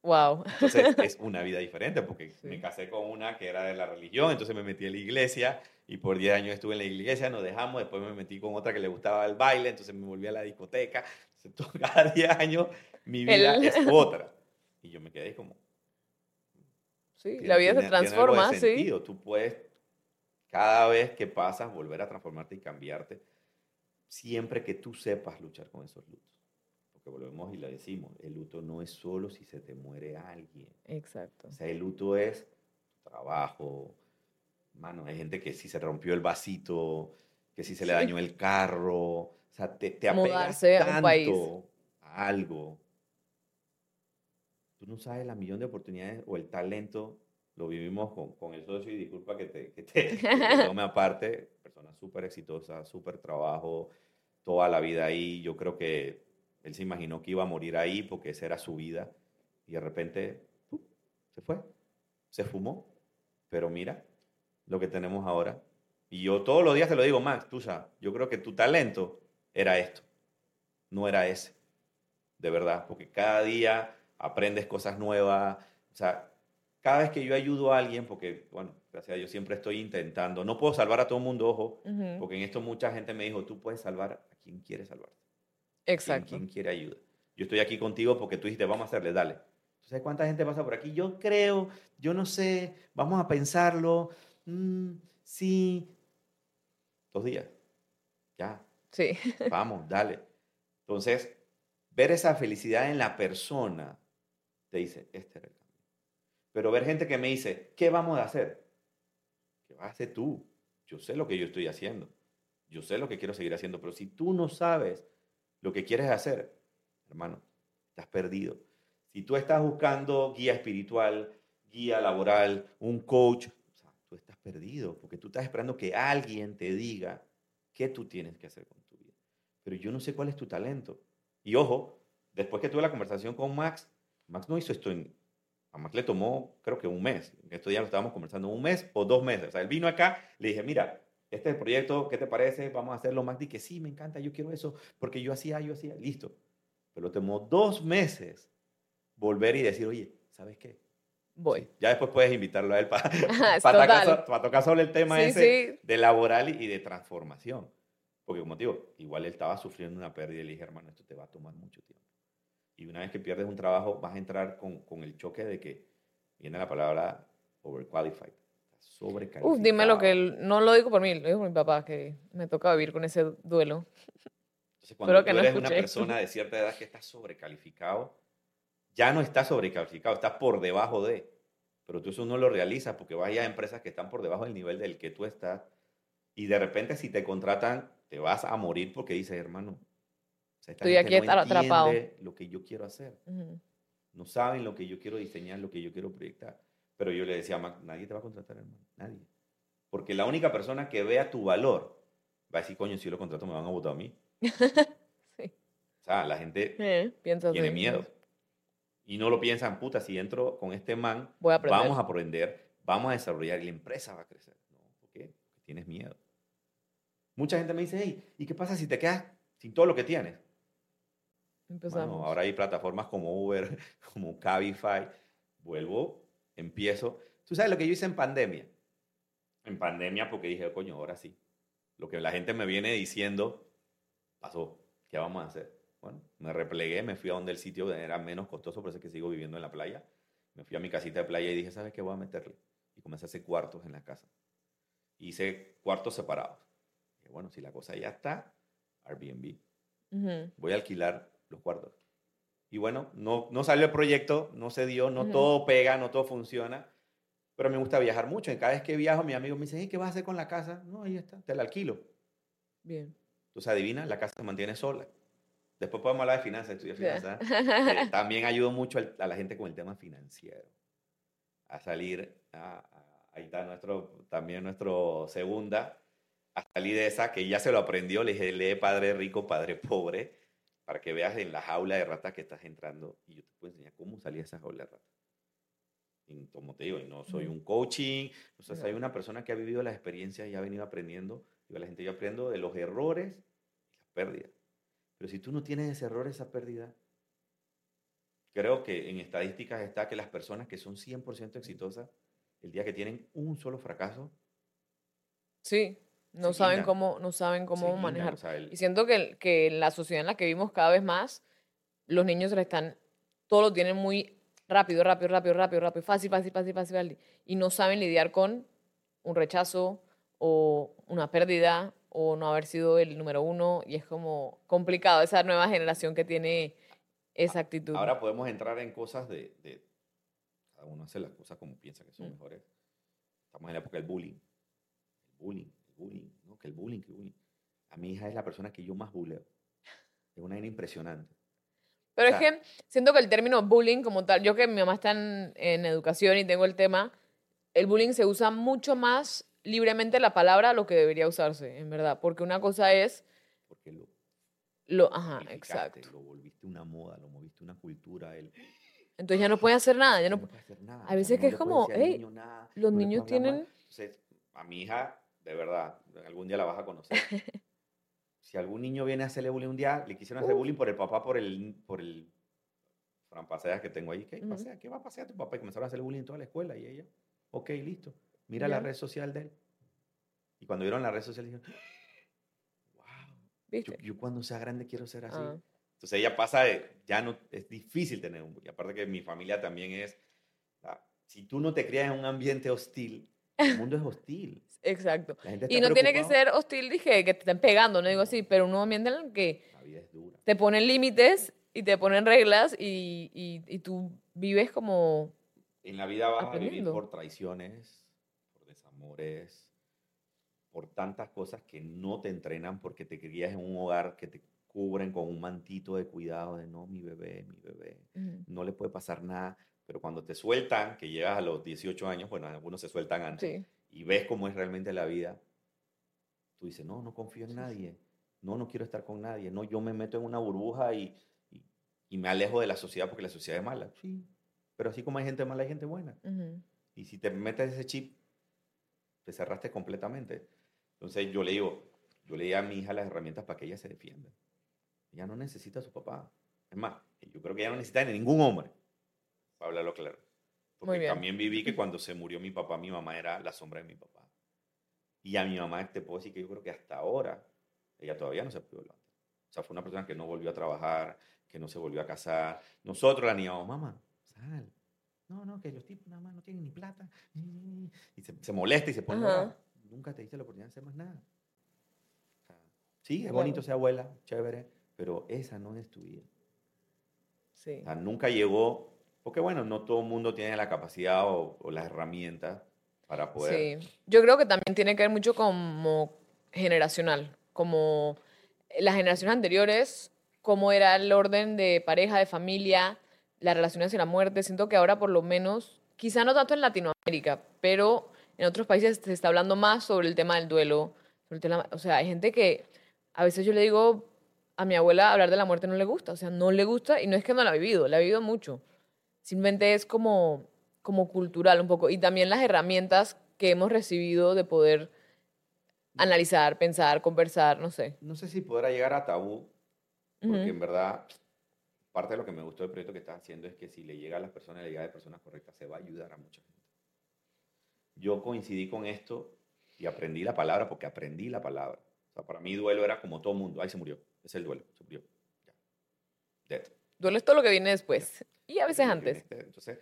Wow. Entonces [LAUGHS] es una vida diferente porque me casé con una que era de la religión, entonces me metí en la iglesia y por 10 años estuve en la iglesia, nos dejamos, después me metí con otra que le gustaba el baile, entonces me volví a la discoteca. Entonces, cada 10 años mi vida es otra. Y yo me quedé como... Sí, la vida se transforma, tiene sentido. Tú puedes, cada vez que pasas, volver a transformarte y cambiarte, siempre que tú sepas luchar con esos lutos. Volvemos y lo decimos, el luto no es solo si se te muere alguien. Exacto. O sea, el luto es trabajo, mano, hay gente que si se rompió el vasito, que si se le dañó el carro, o sea, te, te apegas tanto a algo, tú no sabes la millón de oportunidades o el talento, lo vivimos con, con el socio y disculpa que te, que te, [LAUGHS] tome aparte, persona súper exitosa, súper trabajo, toda la vida ahí, yo creo que él se imaginó que iba a morir ahí porque esa era su vida y de repente se fue, se fumó, pero mira lo que tenemos ahora. Y yo todos los días te lo digo, Max, tú sabes, yo creo que tu talento era esto, no era ese, de verdad, porque cada día aprendes cosas nuevas, o sea, cada vez que yo ayudo a alguien, porque, bueno, gracias a Dios siempre estoy intentando, no puedo salvar a todo el mundo, ojo, porque en esto mucha gente me dijo, tú puedes salvar a quien quiere salvarte. Exacto. Quien, quiere ayuda. Yo estoy aquí contigo porque tú dijiste, vamos a hacerle, dale. ¿Sabes cuánta gente pasa por aquí? Yo creo, yo no sé, vamos a pensarlo. Mm, sí. Dos días. Ya. Sí. [LAUGHS] Vamos, dale. Entonces, ver esa felicidad en la persona te dice, este era el. Pero ver gente que me dice, ¿qué vamos a hacer? ¿Qué vas a hacer tú? Yo sé lo que yo estoy haciendo. Yo sé lo que quiero seguir haciendo, pero si tú no sabes lo que quieres hacer, hermano, estás perdido. Si tú estás buscando guía espiritual, guía laboral, un coach, tú estás perdido porque tú estás esperando que alguien te diga qué tú tienes que hacer con tu vida. Pero yo no sé cuál es tu talento. Y ojo, después que tuve la conversación con Max, Max no hizo esto en... Max le tomó, creo que un mes. Esto ya lo estábamos conversando, un mes o dos meses. O sea, él vino acá, le dije, mira, este es el proyecto, ¿qué te parece? Vamos a hacerlo. Max que sí, me encanta, yo quiero eso, porque yo hacía, yo hacía, listo. Pero tomó dos meses volver y decir, oye, ¿sabes qué? Voy. Ya después puedes invitarlo a él para, [LAUGHS] para, tocar, sobre el tema ese de laboral y de transformación. Porque como te digo, igual él estaba sufriendo una pérdida y le dije, hermano, esto te va a tomar mucho tiempo. Y una vez que pierdes un trabajo, vas a entrar con, con el choque de que viene la palabra overqualified. Sobrecalificado. Uf, dime lo que él, no lo digo por mí, lo digo por mi papá, que me toca vivir con ese duelo. Entonces, cuando tú eres una persona de cierta edad que está sobrecalificado, ya no estás sobrecalificado, estás por debajo de. Pero tú eso no lo realizas porque vas a empresas que están por debajo del nivel del que tú estás. Y de repente si te contratan, te vas a morir porque dices, hermano, estoy aquí no atrapado. Lo que yo quiero hacer. No saben lo que yo quiero diseñar, lo que yo quiero proyectar. Pero yo le decía a Mac, nadie te va a contratar, hermano. Nadie. Porque la única persona que vea tu valor va a decir, coño, si lo contrato me van a votar a mí. [LAUGHS] sí. O sea, la gente eh, tiene miedo. Y no lo piensan, puta, si entro con este man, vamos a aprender, vamos a desarrollar y la empresa va a crecer. No, ¿por qué? Porque tienes miedo. Mucha gente me dice, hey, ¿y qué pasa si te quedas sin todo lo que tienes? Bueno, ahora hay plataformas como Uber, [LAUGHS] como Cabify. Vuelvo, empiezo. ¿Tú sabes lo que yo hice en pandemia? En pandemia porque dije, coño, ahora sí. Lo que la gente me viene diciendo, pasó. ¿Qué vamos a hacer? Bueno, me replegué, me fui a donde el sitio era menos costoso, por eso es que sigo viviendo en la playa. Me fui a mi casita de playa y dije, ¿sabes qué voy a meterle? Y comencé a hacer cuartos en la casa. Hice cuartos separados bueno, si la cosa ya está, Airbnb. Voy a alquilar los cuartos. Y bueno, no, no salió el proyecto, no se dio, no todo pega, no todo funciona, pero me gusta viajar mucho. Y cada vez que viajo, mi amigo me dice, ¿qué vas a hacer con la casa? No, ahí está, te la alquilo. Bien. Entonces, adivina, la casa se mantiene sola. Después podemos hablar de finanzas, estudiar finanzas. Eh, [LAUGHS] también ayudo mucho a la gente con el tema financiero. A salir, ahí está nuestro, también nuestro segunda, a salir de esa que ya se lo aprendió, le dije, lee Padre Rico, Padre Pobre, para que veas en la jaula de ratas que estás entrando y yo te puedo enseñar cómo salir de esa jaula de ratas. Y como te digo, no soy un coaching, o sea, soy una persona que ha vivido las experiencias y ha venido aprendiendo. Digo, la gente yo aprendo de los errores y las pérdidas. Pero si tú no tienes ese error, esa pérdida, creo que en estadísticas está que las personas que son 100% exitosas, el día que tienen un solo fracaso, sí. No saben, cómo, no saben cómo manejar. Y siento que, que la sociedad en la que vivimos cada vez más, los niños están, todo lo tienen muy rápido, rápido, rápido, rápido, rápido, fácil, fácil, fácil, fácil. Y no saben lidiar con un rechazo o una pérdida o no haber sido el número uno. Y es como complicado esa nueva generación que tiene esa actitud. Ahora podemos entrar en cosas de, cada uno hace las cosas como piensa que son mm. mejores. Estamos en la época del bullying. El bullying bullying, ¿no? que el bullying, que el bullying. A mi hija es la persona que yo más buleo. Es una hija impresionante. Pero O es sea- que siento que el término bullying como tal, yo que mi mamá está en, en educación y tengo el tema, el bullying se usa mucho más libremente la palabra a lo que debería usarse, en verdad. Porque una cosa es Porque lo lo... Ajá, exacto. Lo volviste una moda, lo moviste una cultura. El, Entonces ya no puede hacer nada, ya no... puede hacer nada. hay veces que es como, decir al "Ey, niño nada, los no niños puedes hablar mal". tienen- Entonces, a mi hija, de verdad, algún día la vas a conocer. [LAUGHS] si algún niño viene a hacerle bullying un día, le quisieron hacer Uf. bullying por el papá, por el, por el Fran Paseas que tengo ahí. ¿Qué pasea? ¿Qué va a pasear tu papá? Y comenzaron a hacerle bullying en toda la escuela. Y ella, ok, listo. Mira la red social de él. Y cuando vieron la red social, dijeron, [GASPS] wow, yo, ¿Viste? yo cuando sea grande quiero ser así. Ah. Entonces ella pasa de, ya no, es difícil tener un bullying. Aparte que mi familia también es, si tú no te crías en un ambiente hostil, el mundo es hostil. [LAUGHS] Exacto. Y no tiene que ser hostil, dije, que te estén pegando, no digo así, pero un ambiente en el que La vida es dura. te ponen límites y te ponen reglas y, y, y tú vives como... En la vida vas a vivir por traiciones, por desamores, por tantas cosas que no te entrenan porque te crías en un hogar que te cubren con un mantito de cuidado de no, mi bebé, mi bebé, no le puede pasar nada. Pero cuando te sueltan, que llegas a los 18 años, bueno, algunos se sueltan antes, Sí. y ves cómo es realmente la vida, tú dices, no, no confío en nadie, no, no quiero estar con nadie, no, yo me meto en una burbuja y, y, y me alejo de la sociedad porque la sociedad es mala. Sí, pero así como hay gente mala, hay gente buena. Ujú. Y si te metes ese chip, te cerraste completamente. Entonces yo le digo, yo le di a mi hija las herramientas para que ella se defienda. Ella no necesita a su papá. Es más, yo creo que ella no necesita de ningún hombre, para hablarlo claro. Porque Muy bien. también viví que cuando se murió mi papá, mi mamá era la sombra de mi papá. Y a mi mamá te puedo decir que yo creo que hasta ahora ella todavía no se pudo levantar. O sea, fue una persona que no volvió a trabajar, que no se volvió a casar. Nosotros la niñamos, mamá, sal. No, no, que los tipos nada más no tienen ni plata. Y se, se molesta y se pone. Nunca te diste la oportunidad de hacer más nada. O sea, sí, es bonito ser abuela, chévere, pero esa no es tu vida. Sí. O sea, nunca llegó, porque bueno, no todo el mundo tiene la capacidad o, o las herramientas para poder. Sí. Yo creo que también tiene que ver mucho como generacional, como las generaciones anteriores, cómo era el orden de pareja, de familia, las relaciones hacia la muerte. Siento que ahora por lo menos, quizá no tanto en Latinoamérica, pero en otros países se está hablando más sobre el tema del duelo. sobre el tema- o sea, hay gente que a veces yo le digo a mi abuela hablar de la muerte no le gusta, o sea, no le gusta y no es que no la ha vivido, la ha vivido mucho. Simplemente es como, como cultural un poco. Y también las herramientas que hemos recibido de poder analizar, pensar, conversar, no sé. No sé si podrá llegar a tabú, porque en verdad, parte de lo que me gustó del proyecto que estás haciendo es que si le llega a las personas, le llega de personas correctas, se va a ayudar a mucha gente. Yo coincidí con esto y aprendí la palabra porque aprendí la palabra. O sea, para mí duelo era como todo mundo. Ay, se murió. Es el duelo. Se murió. Ya. Dead. Duelo es todo lo que viene después. Y a veces antes. Entonces,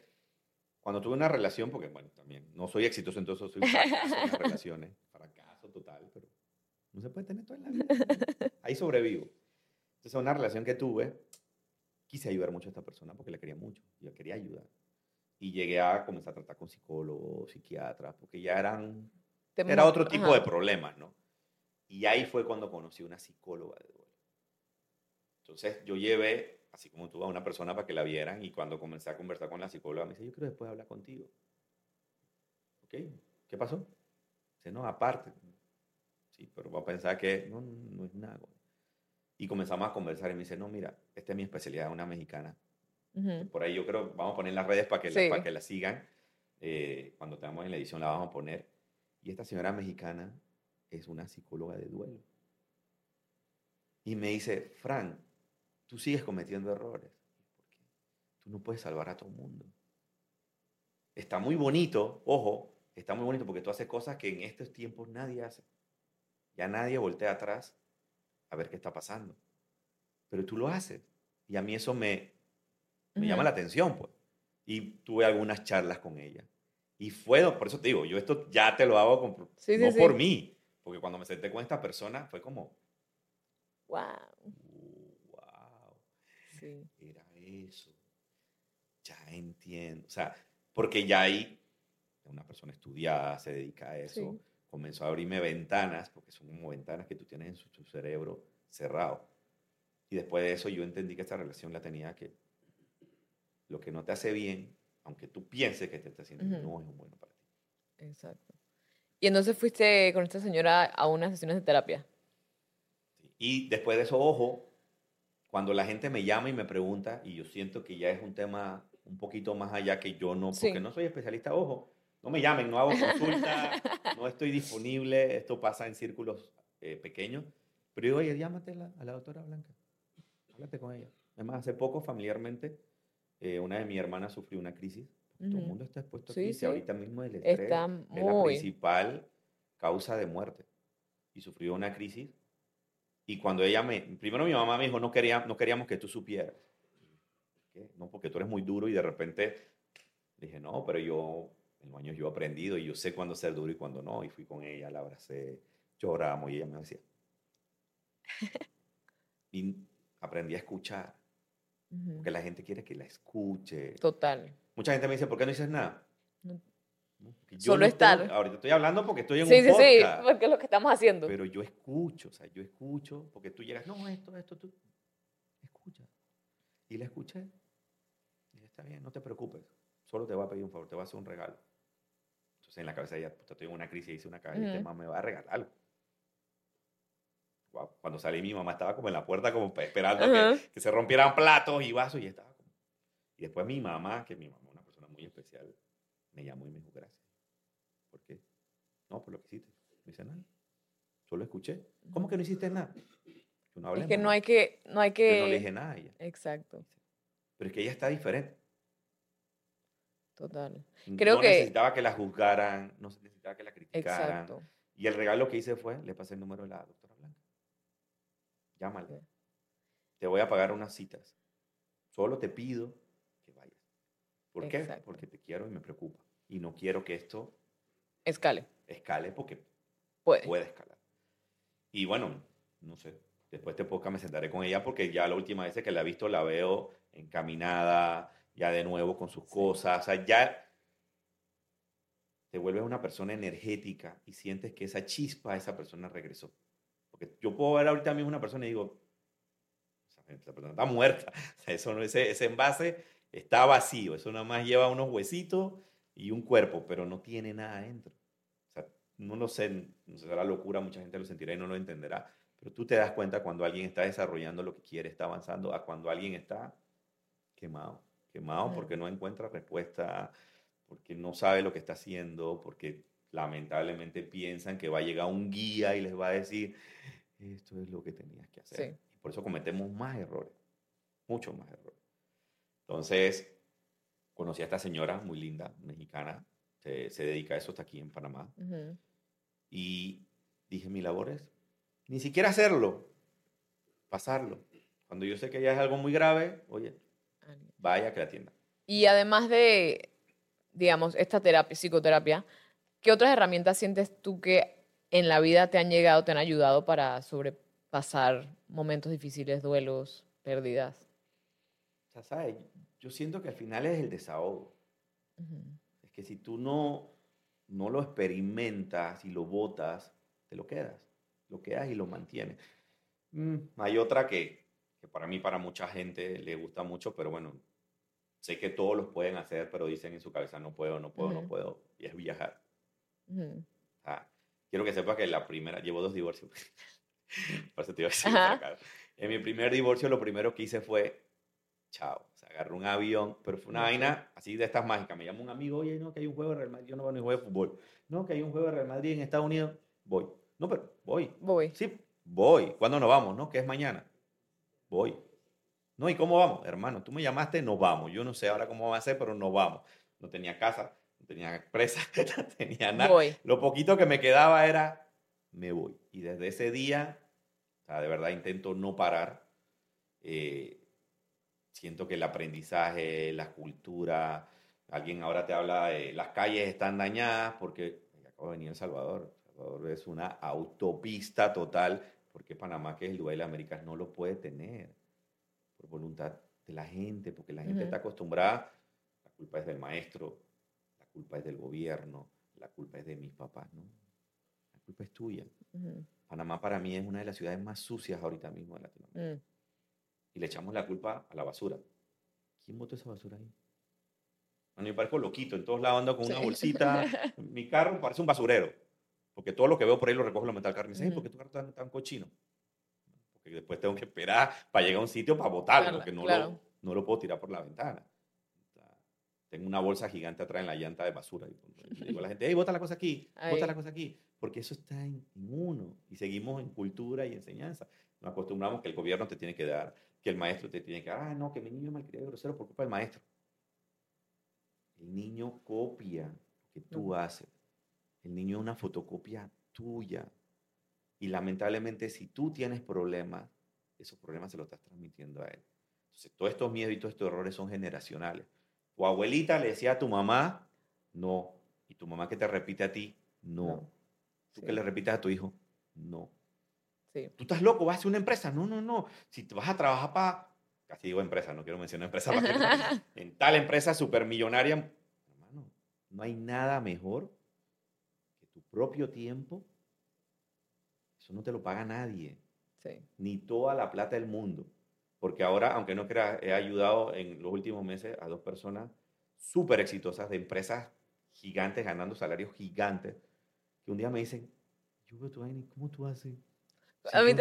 cuando tuve una relación, porque bueno, también no soy exitoso, entonces soy fracaso en las relaciones, [LAUGHS] fracaso total, pero no se puede tener todo en la vida. Ahí sobrevivo. Entonces, una relación que tuve, quise ayudar mucho a esta persona porque la quería mucho, y la quería ayudar. Y llegué a comenzar a tratar con psicólogos, psiquiatras, porque ya eran, Te era otro tipo ajá. de problemas, ¿no? Y ahí fue cuando conocí una psicóloga de duelo. Entonces yo llevé, así como tú, a una persona para que la vieran y cuando comencé a conversar con la psicóloga me dice, yo quiero después hablar contigo. ¿Ok? ¿Qué pasó? Dice, no, aparte. Sí, pero va a pensar que no, no es nada. güey". Y comenzamos a conversar y me dice, no, mira, esta es mi especialidad, una mexicana. Por ahí yo creo, vamos a poner las redes para que, Sí. la, para que la sigan. Eh, cuando estemos en la edición la vamos a poner. Y esta señora mexicana es una psicóloga de duelo. Y me dice, Frank, tú sigues cometiendo errores. Tú no puedes salvar a todo el mundo. Está muy bonito, ojo, está muy bonito porque tú haces cosas que en estos tiempos nadie hace. Ya nadie voltea atrás a ver qué está pasando. Pero tú lo haces. Y a mí eso me, me llama Ujú. la atención, pues. Y tuve algunas charlas con ella. Y fue, por eso te digo, yo esto ya te lo hago con- Sí, sí, no sí. por mí, porque cuando me senté con esta persona fue como, Wow. "Uh, Sí. era eso. Ya entiendo. O sea, porque ya hay una persona estudiada, se dedica a eso, Sí. comenzó a abrirme ventanas, porque son como ventanas que tú tienes en su, tu cerebro cerrado. Y después de eso yo entendí que esta relación la tenía que lo que no te hace bien, aunque tú pienses que te está haciendo bien, no es un bueno para ti. Exacto. Y entonces fuiste con esta señora a unas sesiones de terapia. Y después de eso, ojo, cuando la gente me llama y me pregunta, y yo siento que ya es un tema un poquito más allá que yo no, porque no soy especialista, ojo, no me llamen, no hago consulta, [LAUGHS] no estoy disponible, esto pasa en círculos eh, pequeños, pero yo, oye, llámate a la doctora Blanca, háblate con ella. Además, hace poco familiarmente, eh, una de mis hermanas sufrió una crisis, todo el mundo está expuesto a crisis, ahorita mismo el estrés es la principal causa de muerte, y sufrió una crisis, y cuando ella me, primero mi mamá me dijo, no, quería, no queríamos que tú supieras, no, porque tú eres muy duro y de repente dije, no, pero yo, en los años yo he aprendido y yo sé cuándo ser duro y cuándo no. Y fui con ella, la abracé, lloramos y ella me decía. [LAUGHS] y aprendí a escuchar. Porque la gente quiere que la escuche. Total. Mucha gente me dice, ¿por qué no dices nada? Solo estar. ahorita estoy hablando porque estoy en un podcast. Sí, sí, sí, porque es lo que estamos haciendo. Pero yo escucho, o sea, yo escucho, porque tú llegas, no, esto, esto, tú. Escucha. Y la escuché está bien, no te preocupes, solo te voy a pedir un favor, te voy a hacer un regalo. Entonces en la cabeza ya, pues, estoy en una crisis, hice una cabeza y mamá me va a regalar algo. Cuando salí mi mamá estaba como en la puerta como esperando que, se rompieran platos y vasos y estaba como... Y después mi mamá, que mi mamá es una persona muy especial, me llamó y me dijo gracias. ¿Por qué? No, por lo que hiciste. Me dice nada. Solo escuché. ¿Cómo que no hiciste nada? no es que no hay que, no hay que... Yo no le dije nada a ella. Exacto. Pero es que ella está diferente. Total. Creo no que... necesitaba que la juzgaran, no necesitaba que la criticaran. Exacto. Y el regalo que hice fue, le pasé el número de la doctora Blanca. Llámale. Te voy a pagar unas citas. Solo te pido que vayas. ¿Por qué? Porque te quiero y me preocupa. Y no quiero que esto... Escale. Escale porque puede, puede escalar. Y bueno, no sé. Después de poca me sentaré con ella porque ya la última vez que la he visto la veo encaminada, ya de nuevo con sus cosas, o sea, ya te vuelves una persona energética y sientes que esa chispa, esa persona regresó. Porque yo puedo ver ahorita mismo una persona y digo, esa persona está muerta, [LAUGHS] o sea, eso, ese, ese envase está vacío, eso nada más lleva unos huesitos y un cuerpo, pero no tiene nada adentro. O sea, no lo sé, no será locura, mucha gente lo sentirá y no lo entenderá, pero tú te das cuenta cuando alguien está desarrollando lo que quiere, está avanzando, a cuando alguien está quemado quemado porque no encuentra respuesta, porque no sabe lo que está haciendo, porque lamentablemente piensan que va a llegar un guía y les va a decir, esto es lo que tenías que hacer. Y por eso cometemos más errores, muchos más errores. Entonces, conocí a esta señora muy linda, mexicana, se, se dedica a eso, está aquí en Panamá. Y dije, mi labor es ni siquiera hacerlo, pasarlo. Cuando yo sé que ya es algo muy grave, oye, vaya que la atienda. Y además de, digamos, esta terapia, psicoterapia, ¿qué otras herramientas sientes tú que en la vida te han llegado, te han ayudado para sobrepasar momentos difíciles, duelos, pérdidas? Sea, ¿sabes? Yo siento que al final es el desahogo. Es que si tú no, no lo experimentas y lo botas, te lo quedas. Lo quedas y lo mantienes. Mm, hay otra que, que para mí, para mucha gente le gusta mucho, pero bueno, sé que todos los pueden hacer, pero dicen en su cabeza, no puedo, no puedo, no puedo, y es viajar. quiero que sepas que la primera, llevo dos divorcios. [LAUGHS] Por eso te iba a decir, en mi primer divorcio lo primero que hice fue, chao, o sea, agarré un avión, pero fue una vaina así de estas mágicas. Me llama un amigo, oye, no, que hay un juego de Real Madrid, yo no voy a juego de fútbol. No, que hay un juego de Real Madrid en Estados Unidos, voy. No, pero voy. Voy. Sí, voy. ¿Cuándo nos vamos? No, que es mañana voy. No, ¿y cómo vamos? Hermano, tú me llamaste, nos vamos. Yo no sé ahora cómo va a ser, pero nos vamos. No tenía casa, no tenía empresa, [LAUGHS] no tenía nada. Lo poquito que me quedaba era, me voy. Y desde ese día, o sea, de verdad intento no parar. Eh, siento que el aprendizaje, la cultura, alguien ahora te habla de las calles están dañadas porque acabo de venir El Salvador. El Salvador es una autopista total porque Panamá, que es el lugar de las Américas, no lo puede tener por voluntad de la gente, porque la gente está acostumbrada, la culpa es del maestro, la culpa es del gobierno, la culpa es de mis papás, ¿no? La culpa es tuya. Panamá para mí es una de las ciudades más sucias ahorita mismo de Latinoamérica. Mm. Y le echamos la culpa a la basura. ¿Quién botó esa basura ahí? A mí me parezco loquito, en todos lados ando con una bolsita. [LAUGHS] Mi carro parece un basurero, porque todo lo que veo por ahí lo recojo lo metal carne. Me dice, ¿por qué tu carro está tan cochino? Porque después tengo que esperar para llegar a un sitio para botarlo, porque no, lo, no lo puedo tirar por la ventana. Tengo una bolsa gigante atrás en la llanta de basura. Y [LAUGHS] digo a la gente, hey, bota la cosa aquí, bota la cosa aquí. Porque eso está en, uno. Y seguimos en cultura y enseñanza. Nos acostumbramos que el gobierno te tiene que dar, que el maestro te tiene que dar. Ah, no, que mi niño es malcriado grosero por culpa del maestro. El niño copia lo que tú haces. El niño es una fotocopia tuya. Y lamentablemente, si tú tienes problemas, esos problemas se los estás transmitiendo a él. Entonces, todos estos miedos y todos estos errores son generacionales. Tu abuelita le decía a tu mamá, no. Y tu mamá que te repite a ti, no. Tú que le repites a tu hijo, no. Sí. Tú estás loco, vas a hacer una empresa. No, no, no. Si vas a trabajar para, casi digo empresa, no quiero mencionar empresa, [LAUGHS] en tal empresa supermillonaria, hermano, no hay nada mejor que tu propio tiempo. Eso no te lo paga nadie. Sí. Ni toda la plata del mundo porque ahora, aunque no creas, he ayudado en los últimos meses a dos personas súper exitosas de empresas gigantes, ganando salarios gigantes, que un día me dicen, yo veo tu vaina, ¿cómo tú haces? A mí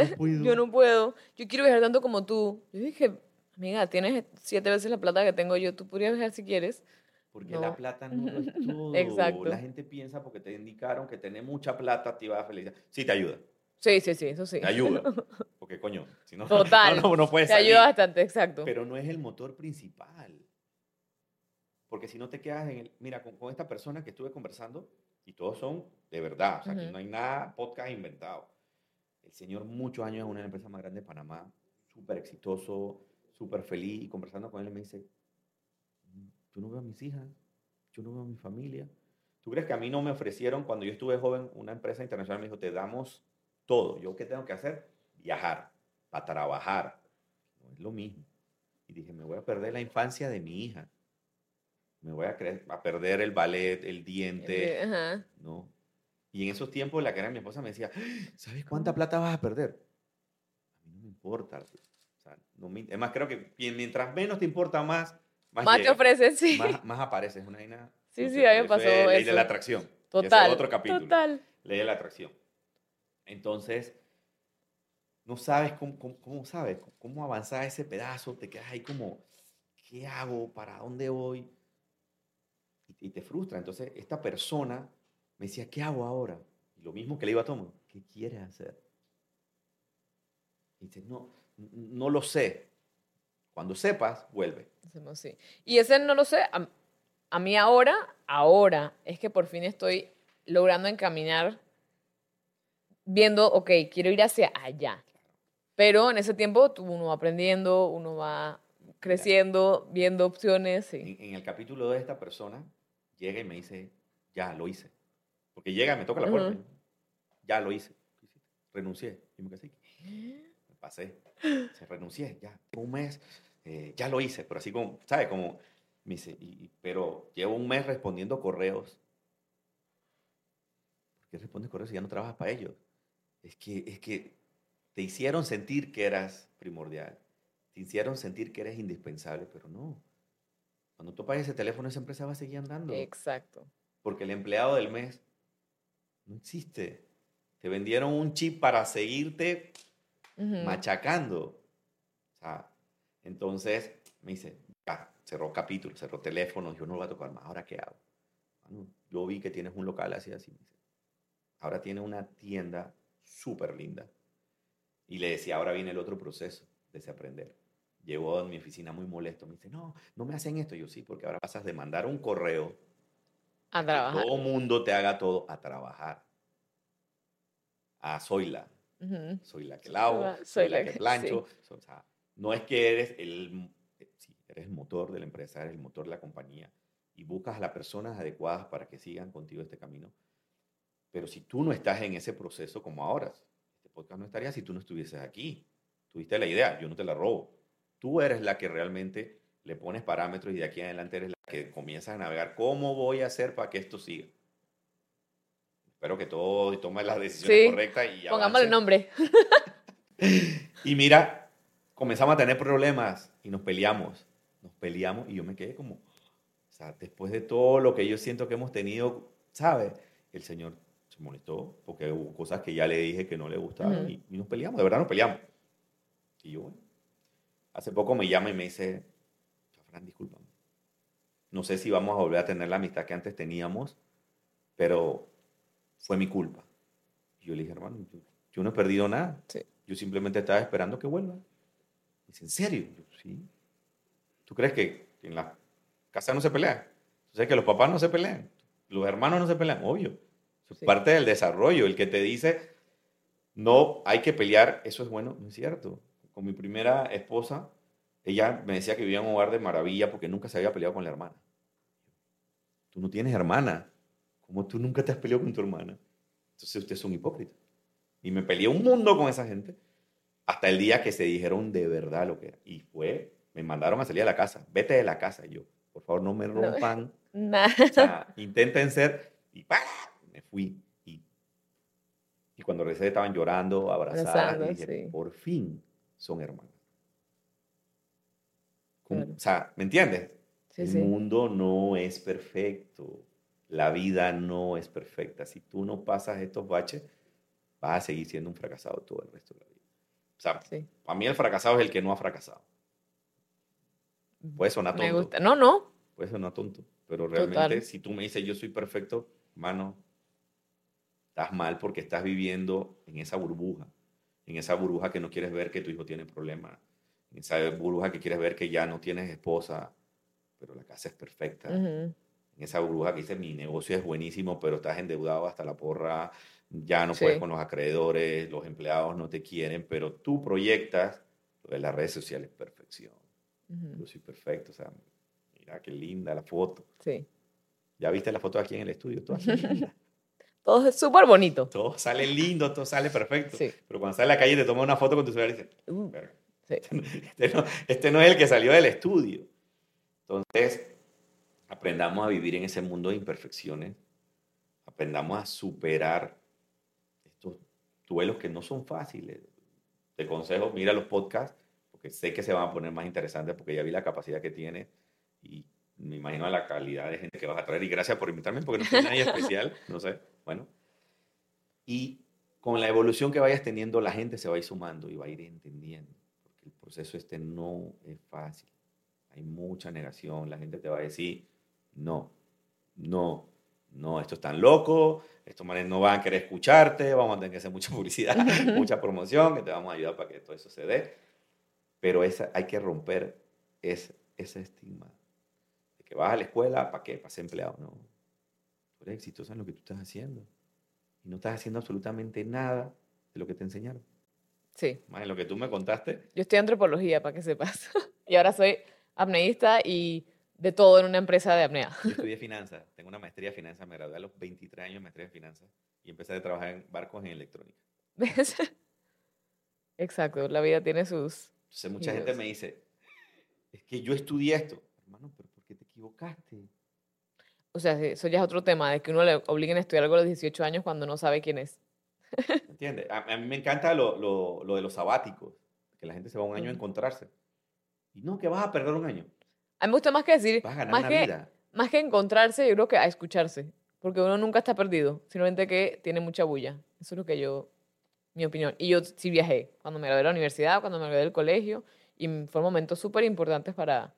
yo no puedo, yo quiero viajar tanto como tú. Yo dije, amiga, tienes siete veces la plata que tengo yo, tú podrías viajar si quieres. Porque la plata no es [LAUGHS] todo. Exacto. La gente piensa porque te indicaron que tener mucha plata te iba a felicidad. Sí, te ayuda. Sí, sí, sí, eso sí. Te ayuda. [LAUGHS] Porque, coño, si no, [LAUGHS] Total. no, no, puedes Te ayuda bastante, exacto. Pero no es el motor principal. Porque si no te quedas en el... Mira, con, con esta persona que estuve conversando, y todos son de verdad, o sea, aquí no hay nada podcast inventado. El señor muchos años en una empresa más grande de Panamá, súper exitoso, súper feliz, y conversando con él me dice, yo no veo a mis hijas, yo no veo a mi familia. ¿Tú crees que a mí no me ofrecieron, cuando yo estuve joven, una empresa internacional me dijo, te damos todo. ¿Yo qué tengo que hacer? Viajar, para trabajar. No es lo mismo. Y dije, me voy a perder la infancia de mi hija. Me voy a, a perder el ballet, el diente. ¿no? Y en esos tiempos la que era mi esposa me decía, ¿sabes cuánta plata vas a perder? A mí no me importa. O sea, no me, es más, creo que mientras menos te importa más, más, más te ofreces, sí. Más, más apareces. Una vaina. Sí, sí, a mí me pasó eso. Ley de la atracción. Total. otro capítulo. Total. Ley de la atracción. Entonces, no sabes cómo, cómo, sabes, cómo avanzar ese pedazo, te quedas ahí como, ¿qué hago? ¿Para dónde voy? Y, te frustra. Entonces, esta persona me decía, ¿qué hago ahora? Y lo mismo que le iba a tomar, ¿qué quieres hacer? Y dice, no, no lo sé. Cuando sepas, vuelve. Sí. Y ese no lo sé, a, a mí ahora, ahora, es que por fin estoy logrando encaminar viendo, ok, quiero ir hacia allá. Pero en ese tiempo uno va aprendiendo, uno va creciendo, viendo opciones. En, el capítulo de esta persona, llega y me dice, ya, lo hice. Porque llega, me toca la puerta. Ya lo hice. Renuncié. Y me quedé [GASPS] Me pasé. Se renuncié, ya. Un mes, eh, ya lo hice. Pero así como, ¿sabes? Como, me dice, pero llevo un mes respondiendo correos. ¿Por qué respondes correos si ya no trabajas para ellos? es que, es que te hicieron sentir que eras primordial, te hicieron sentir que eres indispensable, pero no. Cuando tú pagas ese teléfono, esa empresa va a seguir andando. Exacto. Porque el empleado del mes no existe. Te vendieron un chip para seguirte machacando. O sea, entonces me dice, ya, cerró capítulo, cerró teléfono, yo no lo voy a tocar más, ¿ahora qué hago? yo vi que tienes un local así, así. Ahora tiene una tienda súper linda. Y le decía, ahora viene el otro proceso de aprender. Llegó a mi oficina muy molesto. Me dice, no, no me hacen esto. Yo sí, porque ahora pasas de mandar un correo a trabajar. todo mundo te haga todo a trabajar. A soy la. Soy la que lavo, soy, la, que, [LAUGHS] plancho. O sea, no es que eres el, sí, eres el motor de la empresa, eres el motor de la compañía y buscas a las personas adecuadas para que sigan contigo este camino pero si tú no estás en ese proceso como ahora, este podcast no estaría si tú no estuvieses aquí. Tuviste la idea, yo no te la robo. Tú eres la que realmente le pones parámetros y de aquí en adelante eres la que comienza a navegar. ¿Cómo voy a hacer para que esto siga? Espero que todo tome las decisiones correctas y Pongamos el nombre. [LAUGHS] y mira, comenzamos a tener problemas y nos peleamos. Nos peleamos y yo me quedé como, o sea, después de todo lo que yo siento que hemos tenido, ¿sabes? El Señor se molestó porque hubo cosas que ya le dije que no le gustaban y, nos peleamos, de verdad nos peleamos. Y yo, bueno, hace poco me llama y me dice, Fran, discúlpame. No sé si vamos a volver a tener la amistad que antes teníamos, pero fue mi culpa. Y yo le dije, hermano, yo, no he perdido nada. Yo simplemente estaba esperando que vuelva. dice, ¿en serio? sí. ¿Tú crees que en la casa no se pelea? ¿Tú sabes que los papás no se pelean? Los hermanos no se pelean, obvio. Es parte del desarrollo. El que te dice, no hay que pelear, eso es bueno, no es cierto. Con mi primera esposa, ella me decía que vivía en un hogar de maravilla porque nunca se había peleado con la hermana. Tú no tienes hermana. ¿Cómo tú nunca te has peleado con tu hermana? Entonces usted es un hipócrita. Y me peleé un mundo con esa gente hasta el día que se dijeron de verdad lo que era. Y fue, me mandaron a salir a la casa. Vete de la casa. Y yo, por favor, no me rompan. [LAUGHS] Nada. intenten ser. Y me fui. Y, y cuando regresé estaban llorando, abrazadas. y dije, por fin son hermanos. O sea, ¿me entiendes? el mundo no es perfecto. La vida no es perfecta. Si tú no pasas estos baches, vas a seguir siendo un fracasado todo el resto de la vida. O sea, para mí el fracasado es el que no ha fracasado. Puede sonar tonto. Me gusta. No, no. Puede sonar tonto. Pero realmente, si tú me dices yo soy perfecto, mano, estás mal porque estás viviendo en esa burbuja. En esa burbuja que no quieres ver que tu hijo tiene problemas. Esa burbuja que quieres ver que ya no tienes esposa, pero la casa es perfecta en esa burbuja que dice mi negocio es buenísimo, pero estás endeudado hasta la porra, ya no puedes con los acreedores, los empleados no te quieren, pero tú proyectas lo de las redes sociales perfección. Yo soy perfecto, o sea, mira qué linda la foto. Sí. ¿Ya viste la foto aquí en el estudio? Todo, [LAUGHS] todo es súper bonito. Todo sale lindo, todo sale perfecto. Sí. Pero cuando sales a la calle te tomas una foto con tu celular y dices, uh, sí. este, no, este no es el que salió del estudio. Entonces, aprendamos a vivir en ese mundo de imperfecciones, aprendamos a superar estos duelos que no son fáciles. Te consejo, mira los podcasts, porque sé que se van a poner más interesantes, porque ya vi la capacidad que tiene y me imagino la calidad de gente que vas a traer. Y gracias por invitarme, porque no soy nadie [LAUGHS] especial, no sé, bueno. Y con la evolución que vayas teniendo, la gente se va a ir sumando y va a ir entendiendo, proceso este no es fácil. Hay mucha negación, la gente te va a decir, no, no, no, esto es tan loco, estos manes no van a querer escucharte, vamos a tener que hacer mucha publicidad, [LAUGHS] [LAUGHS] mucha promoción, que te vamos a ayudar para que todo eso se dé. Pero esa, hay que romper ese, ese estigma de que vas a la escuela, ¿para qué? Para ser empleado. No, tú eres exitoso en lo que tú estás haciendo y no estás haciendo absolutamente nada de lo que te enseñaron. Sí. Más en lo que tú me contaste. Yo estoy antropología, para que sepas. [LAUGHS] y ahora soy apneísta y de todo en una empresa de apnea. Yo [LAUGHS] estudié finanzas, tengo una maestría de finanzas, me gradué a los 23 años en maestría de finanzas y empecé a trabajar en barcos en electrónica. ¿Ves? [LAUGHS] Exacto, la vida tiene sus... Entonces mucha gente me dice, es que yo estudié esto. Hermano, pero ¿por qué te equivocaste? O sea, eso ya es otro tema, de que uno le obliguen a estudiar algo a los 18 años cuando no sabe quién es. ¿Entiendes? A, mí me encanta lo, lo, lo, de los sabáticos, que la gente se va un año a encontrarse. Y no, que vas a perder un año. A mí me gusta más que decir, más, que, más que encontrarse, yo creo que a escucharse. Porque uno nunca está perdido, simplemente que tiene mucha bulla. Eso es lo que yo, mi opinión. Y yo sí viajé, cuando me gradué de la universidad, cuando me gradué del colegio, y fueron momentos súper importantes para,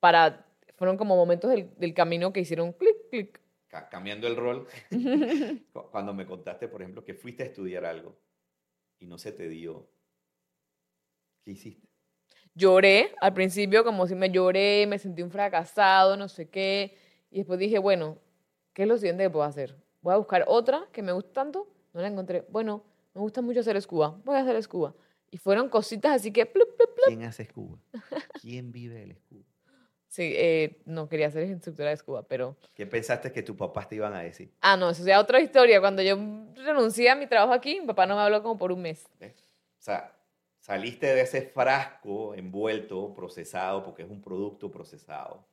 para, fueron como momentos del, del camino que hicieron clic, clic. Cambiando el rol, [LAUGHS] cuando me contaste, por ejemplo, que fuiste a estudiar algo y no se te dio, ¿qué hiciste? Lloré al principio, como si me lloré, me sentí un fracasado, no sé qué. Y después dije, bueno, ¿qué es lo siguiente que puedo hacer? Voy a buscar otra que me gusta tanto. No la encontré. Bueno, me gusta mucho hacer escuba. Voy a hacer escuba. Y fueron cositas así que... ¿Quién hace escuba? ¿Quién vive el escuba? Sí, eh, no quería ser instructora de escuba, pero... ¿Qué pensaste que tus papás te iban a decir? Ah, no, eso ya otra historia. Cuando yo renuncié a mi trabajo aquí, mi papá no me habló como por un mes. O sea, saliste de ese frasco envuelto, procesado, porque es un producto procesado,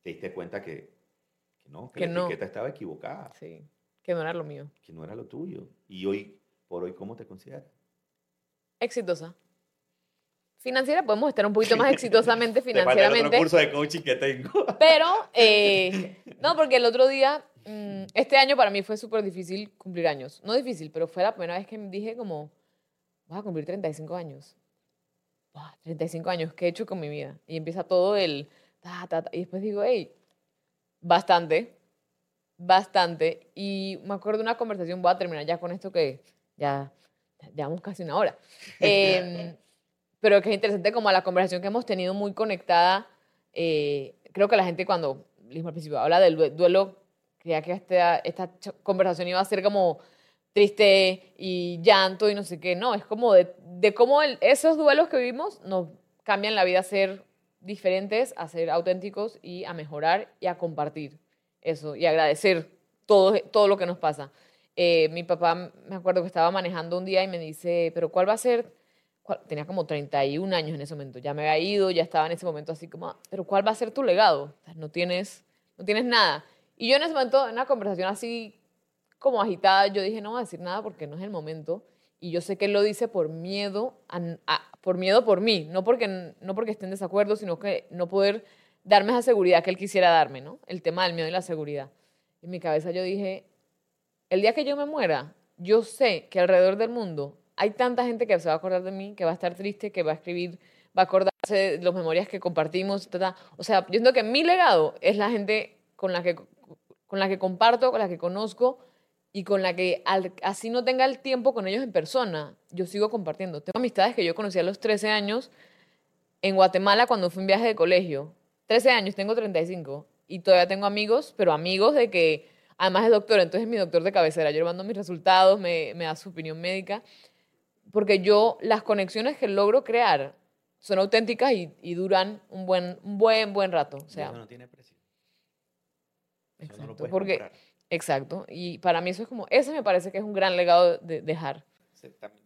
te diste cuenta que, no, que, la etiqueta estaba equivocada. Sí, que no era lo mío. Que no era lo tuyo. Y hoy, por hoy, ¿cómo te consideras? Exitosa. Financiera podemos estar un poquito más exitosamente [LAUGHS] financieramente. otro curso de coaching que tengo. [LAUGHS] Pero, eh, no, porque el otro día, mm, este año para mí fue súper difícil cumplir años. No difícil, pero fue la primera vez que me dije como, voy a cumplir 35 años. Buah, 35 años, ¿qué he hecho con mi vida? Y empieza todo el, ta, ta, ta, y después digo, hey, bastante, bastante. Y me acuerdo de una conversación, voy a terminar ya con esto que ya llevamos casi una hora. [LAUGHS] Em, pero que es interesante como la conversación que hemos tenido muy conectada. eh, creo que la gente cuando, mismo al principio, habla del due- duelo, creía que esta, esta ch- conversación iba a ser como triste y llanto y no sé qué. No, es como de, de cómo el- esos duelos que vivimos nos cambian la vida a ser diferentes, a ser auténticos y a mejorar y a compartir eso y agradecer todo, todo lo que nos pasa. Eh, mi papá, me acuerdo que estaba manejando un día y me dice, pero ¿cuál va a ser? Cuál-?" Tenía como 31 años en ese momento, ya me había ido, ya estaba en ese momento así como, "Ah, pero ¿cuál va a ser tu legado? No tienes, no tienes nada. Y yo en ese momento, en una conversación así como agitada, yo dije, no voy a decir nada porque no es el momento. Y yo sé que él lo dice por miedo, a- por miedo por mí, no porque, no porque esté en desacuerdo, sino que no poder darme esa seguridad que él quisiera darme, ¿no? El tema del miedo y la seguridad. En mi cabeza yo dije, el día que yo me muera, yo sé que alrededor del mundo hay tanta gente que se va a acordar de mí, que va a estar triste, que va a escribir, va a acordarse de las memorias que compartimos, ta, o sea, yo siento que mi legado es la gente con la que, con la que comparto, con la que conozco y con la que así no tenga el tiempo con ellos en persona, yo sigo compartiendo. Tengo amistades que yo conocí a los 13 años en Guatemala cuando fui un viaje de colegio. 13 años, tengo 35 y todavía tengo amigos, pero amigos de que además es doctor, entonces es mi doctor de cabecera. Yo le mando mis resultados, me, me da su opinión médica, porque yo las conexiones que logro crear son auténticas y, y duran un buen, un buen, buen rato. O sea, eso no tiene precio. Eso no lo exacto, porque, comprar. exacto. Y para mí eso es como, ese me parece que es un gran legado de dejar.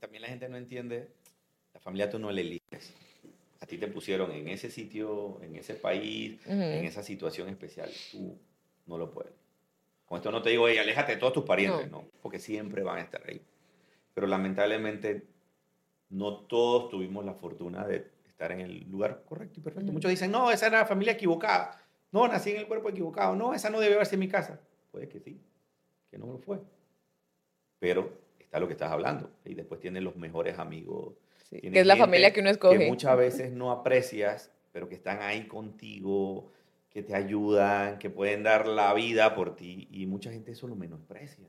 También la gente no entiende, la familia tú no la eliges. A ti te pusieron en ese sitio, en ese país, Ujú. en esa situación especial. Tú no lo puedes. Con esto no te digo, "Ey, aléjate de todos tus parientes, no. porque siempre van a estar ahí. Pero lamentablemente no todos tuvimos la fortuna de estar en el lugar correcto y perfecto. Muchos dicen, no, esa era la familia equivocada. No, nací en el cuerpo equivocado. No, esa no debe haberse en mi casa. Puede que sí, que no lo fue. Pero está lo que estás hablando. Y después tienes los mejores amigos. Sí, que es la familia que uno escoge. Que muchas veces no aprecias, pero que están ahí contigo, que te ayudan, que pueden dar la vida por ti. Y mucha gente eso lo menosprecia.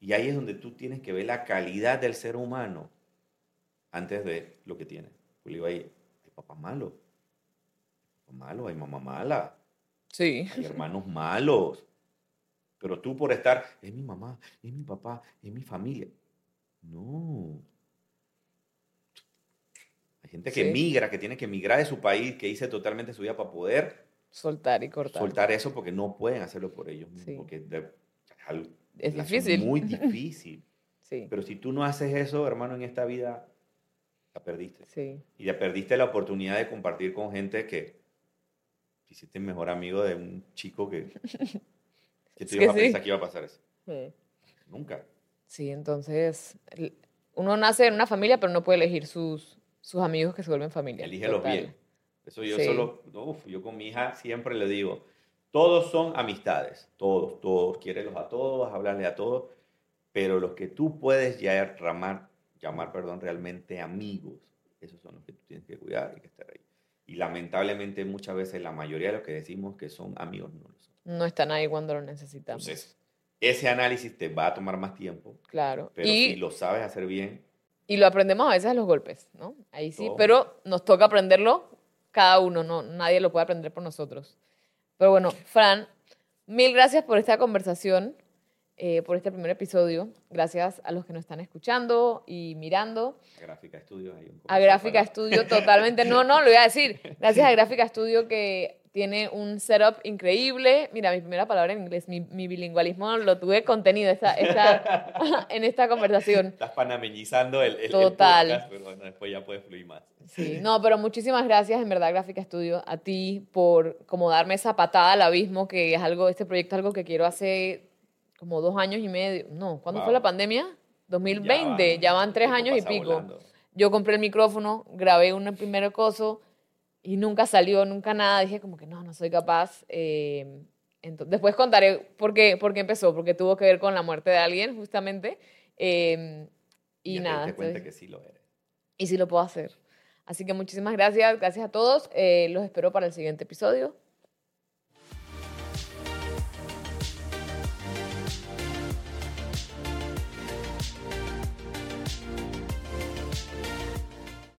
Y ahí es donde tú tienes que ver la calidad del ser humano antes de lo que tiene. Yo le digo ahí, hay papás malos. Hay malos, hay mamá mala, Sí. hay hermanos malos. Pero tú por estar, es mi mamá, es mi papá, es mi familia. No. Hay gente que Sí. migra, que tiene que emigrar de su país, que hice totalmente su vida para poder Soltar y cortar. soltar eso porque no pueden hacerlo por ellos mismos. Sí. Porque de- es difícil. Muy [LAUGHS] difícil. Sí, Pero si tú no haces eso, hermano, en esta vida, la perdiste. sí. Y ya perdiste la oportunidad de compartir con gente que hiciste mejor amigo de un chico que, [LAUGHS] que tú que ibas a sí. pensar que iba a pasar eso. Sí. Nunca. Sí, entonces uno nace en una familia, pero no puede elegir sus, sus amigos que se vuelven familia. Elígelos Total. bien. Eso yo Sí. solo, uf, yo con mi hija siempre le digo, todos son amistades, todos, todos, quiérelos a todos, hablarle a todos, pero los que tú puedes ya llamar, llamar, perdón, realmente amigos, esos son los que tú tienes que cuidar y que estar ahí. Y lamentablemente muchas veces la mayoría de los que decimos que son amigos no lo son. No están ahí cuando lo necesitamos. Entonces, ese análisis te va a tomar más tiempo, claro. pero Y, si lo sabes hacer bien, y lo aprendemos a veces a los golpes, ¿no? Ahí sí, Todo. pero nos toca aprenderlo cada uno, no, nadie lo puede aprender por nosotros. Pero bueno, Fran, mil gracias por esta conversación, eh, por este primer episodio. Gracias a los que nos están escuchando y mirando. Gráfica Estudio. hay un A comercial Gráfica para- Studio, totalmente. No, no, lo iba a decir. Gracias a Gráfica Studio que tiene un setup increíble. Mira, mi primera palabra en inglés, mi, mi bilingüalismo lo tuve contenido esta, esta, [LAUGHS] en esta conversación. Estás panameñizando el, el, el Total. podcast, pero bueno, después ya puedes fluir más. Sí, no, pero muchísimas gracias, en verdad, Gráfica Studio, a ti por como darme esa patada al abismo, que es algo, este proyecto es algo que quiero hace como dos años y medio. No, ¿cuándo Wow. fue la pandemia? 2020, ya van, tres años y pico. volando. yo compré el micrófono, grabé un primer coso y nunca salió, nunca nada. Dije como que no, no soy capaz. Eh, entonces, después contaré por qué, por qué empezó, porque tuvo que ver con la muerte de alguien, justamente. Eh, y, nada. Te cuenta que sí lo eres. Y sí lo puedo hacer. Así que muchísimas gracias, gracias a todos. Eh, los espero para el siguiente episodio.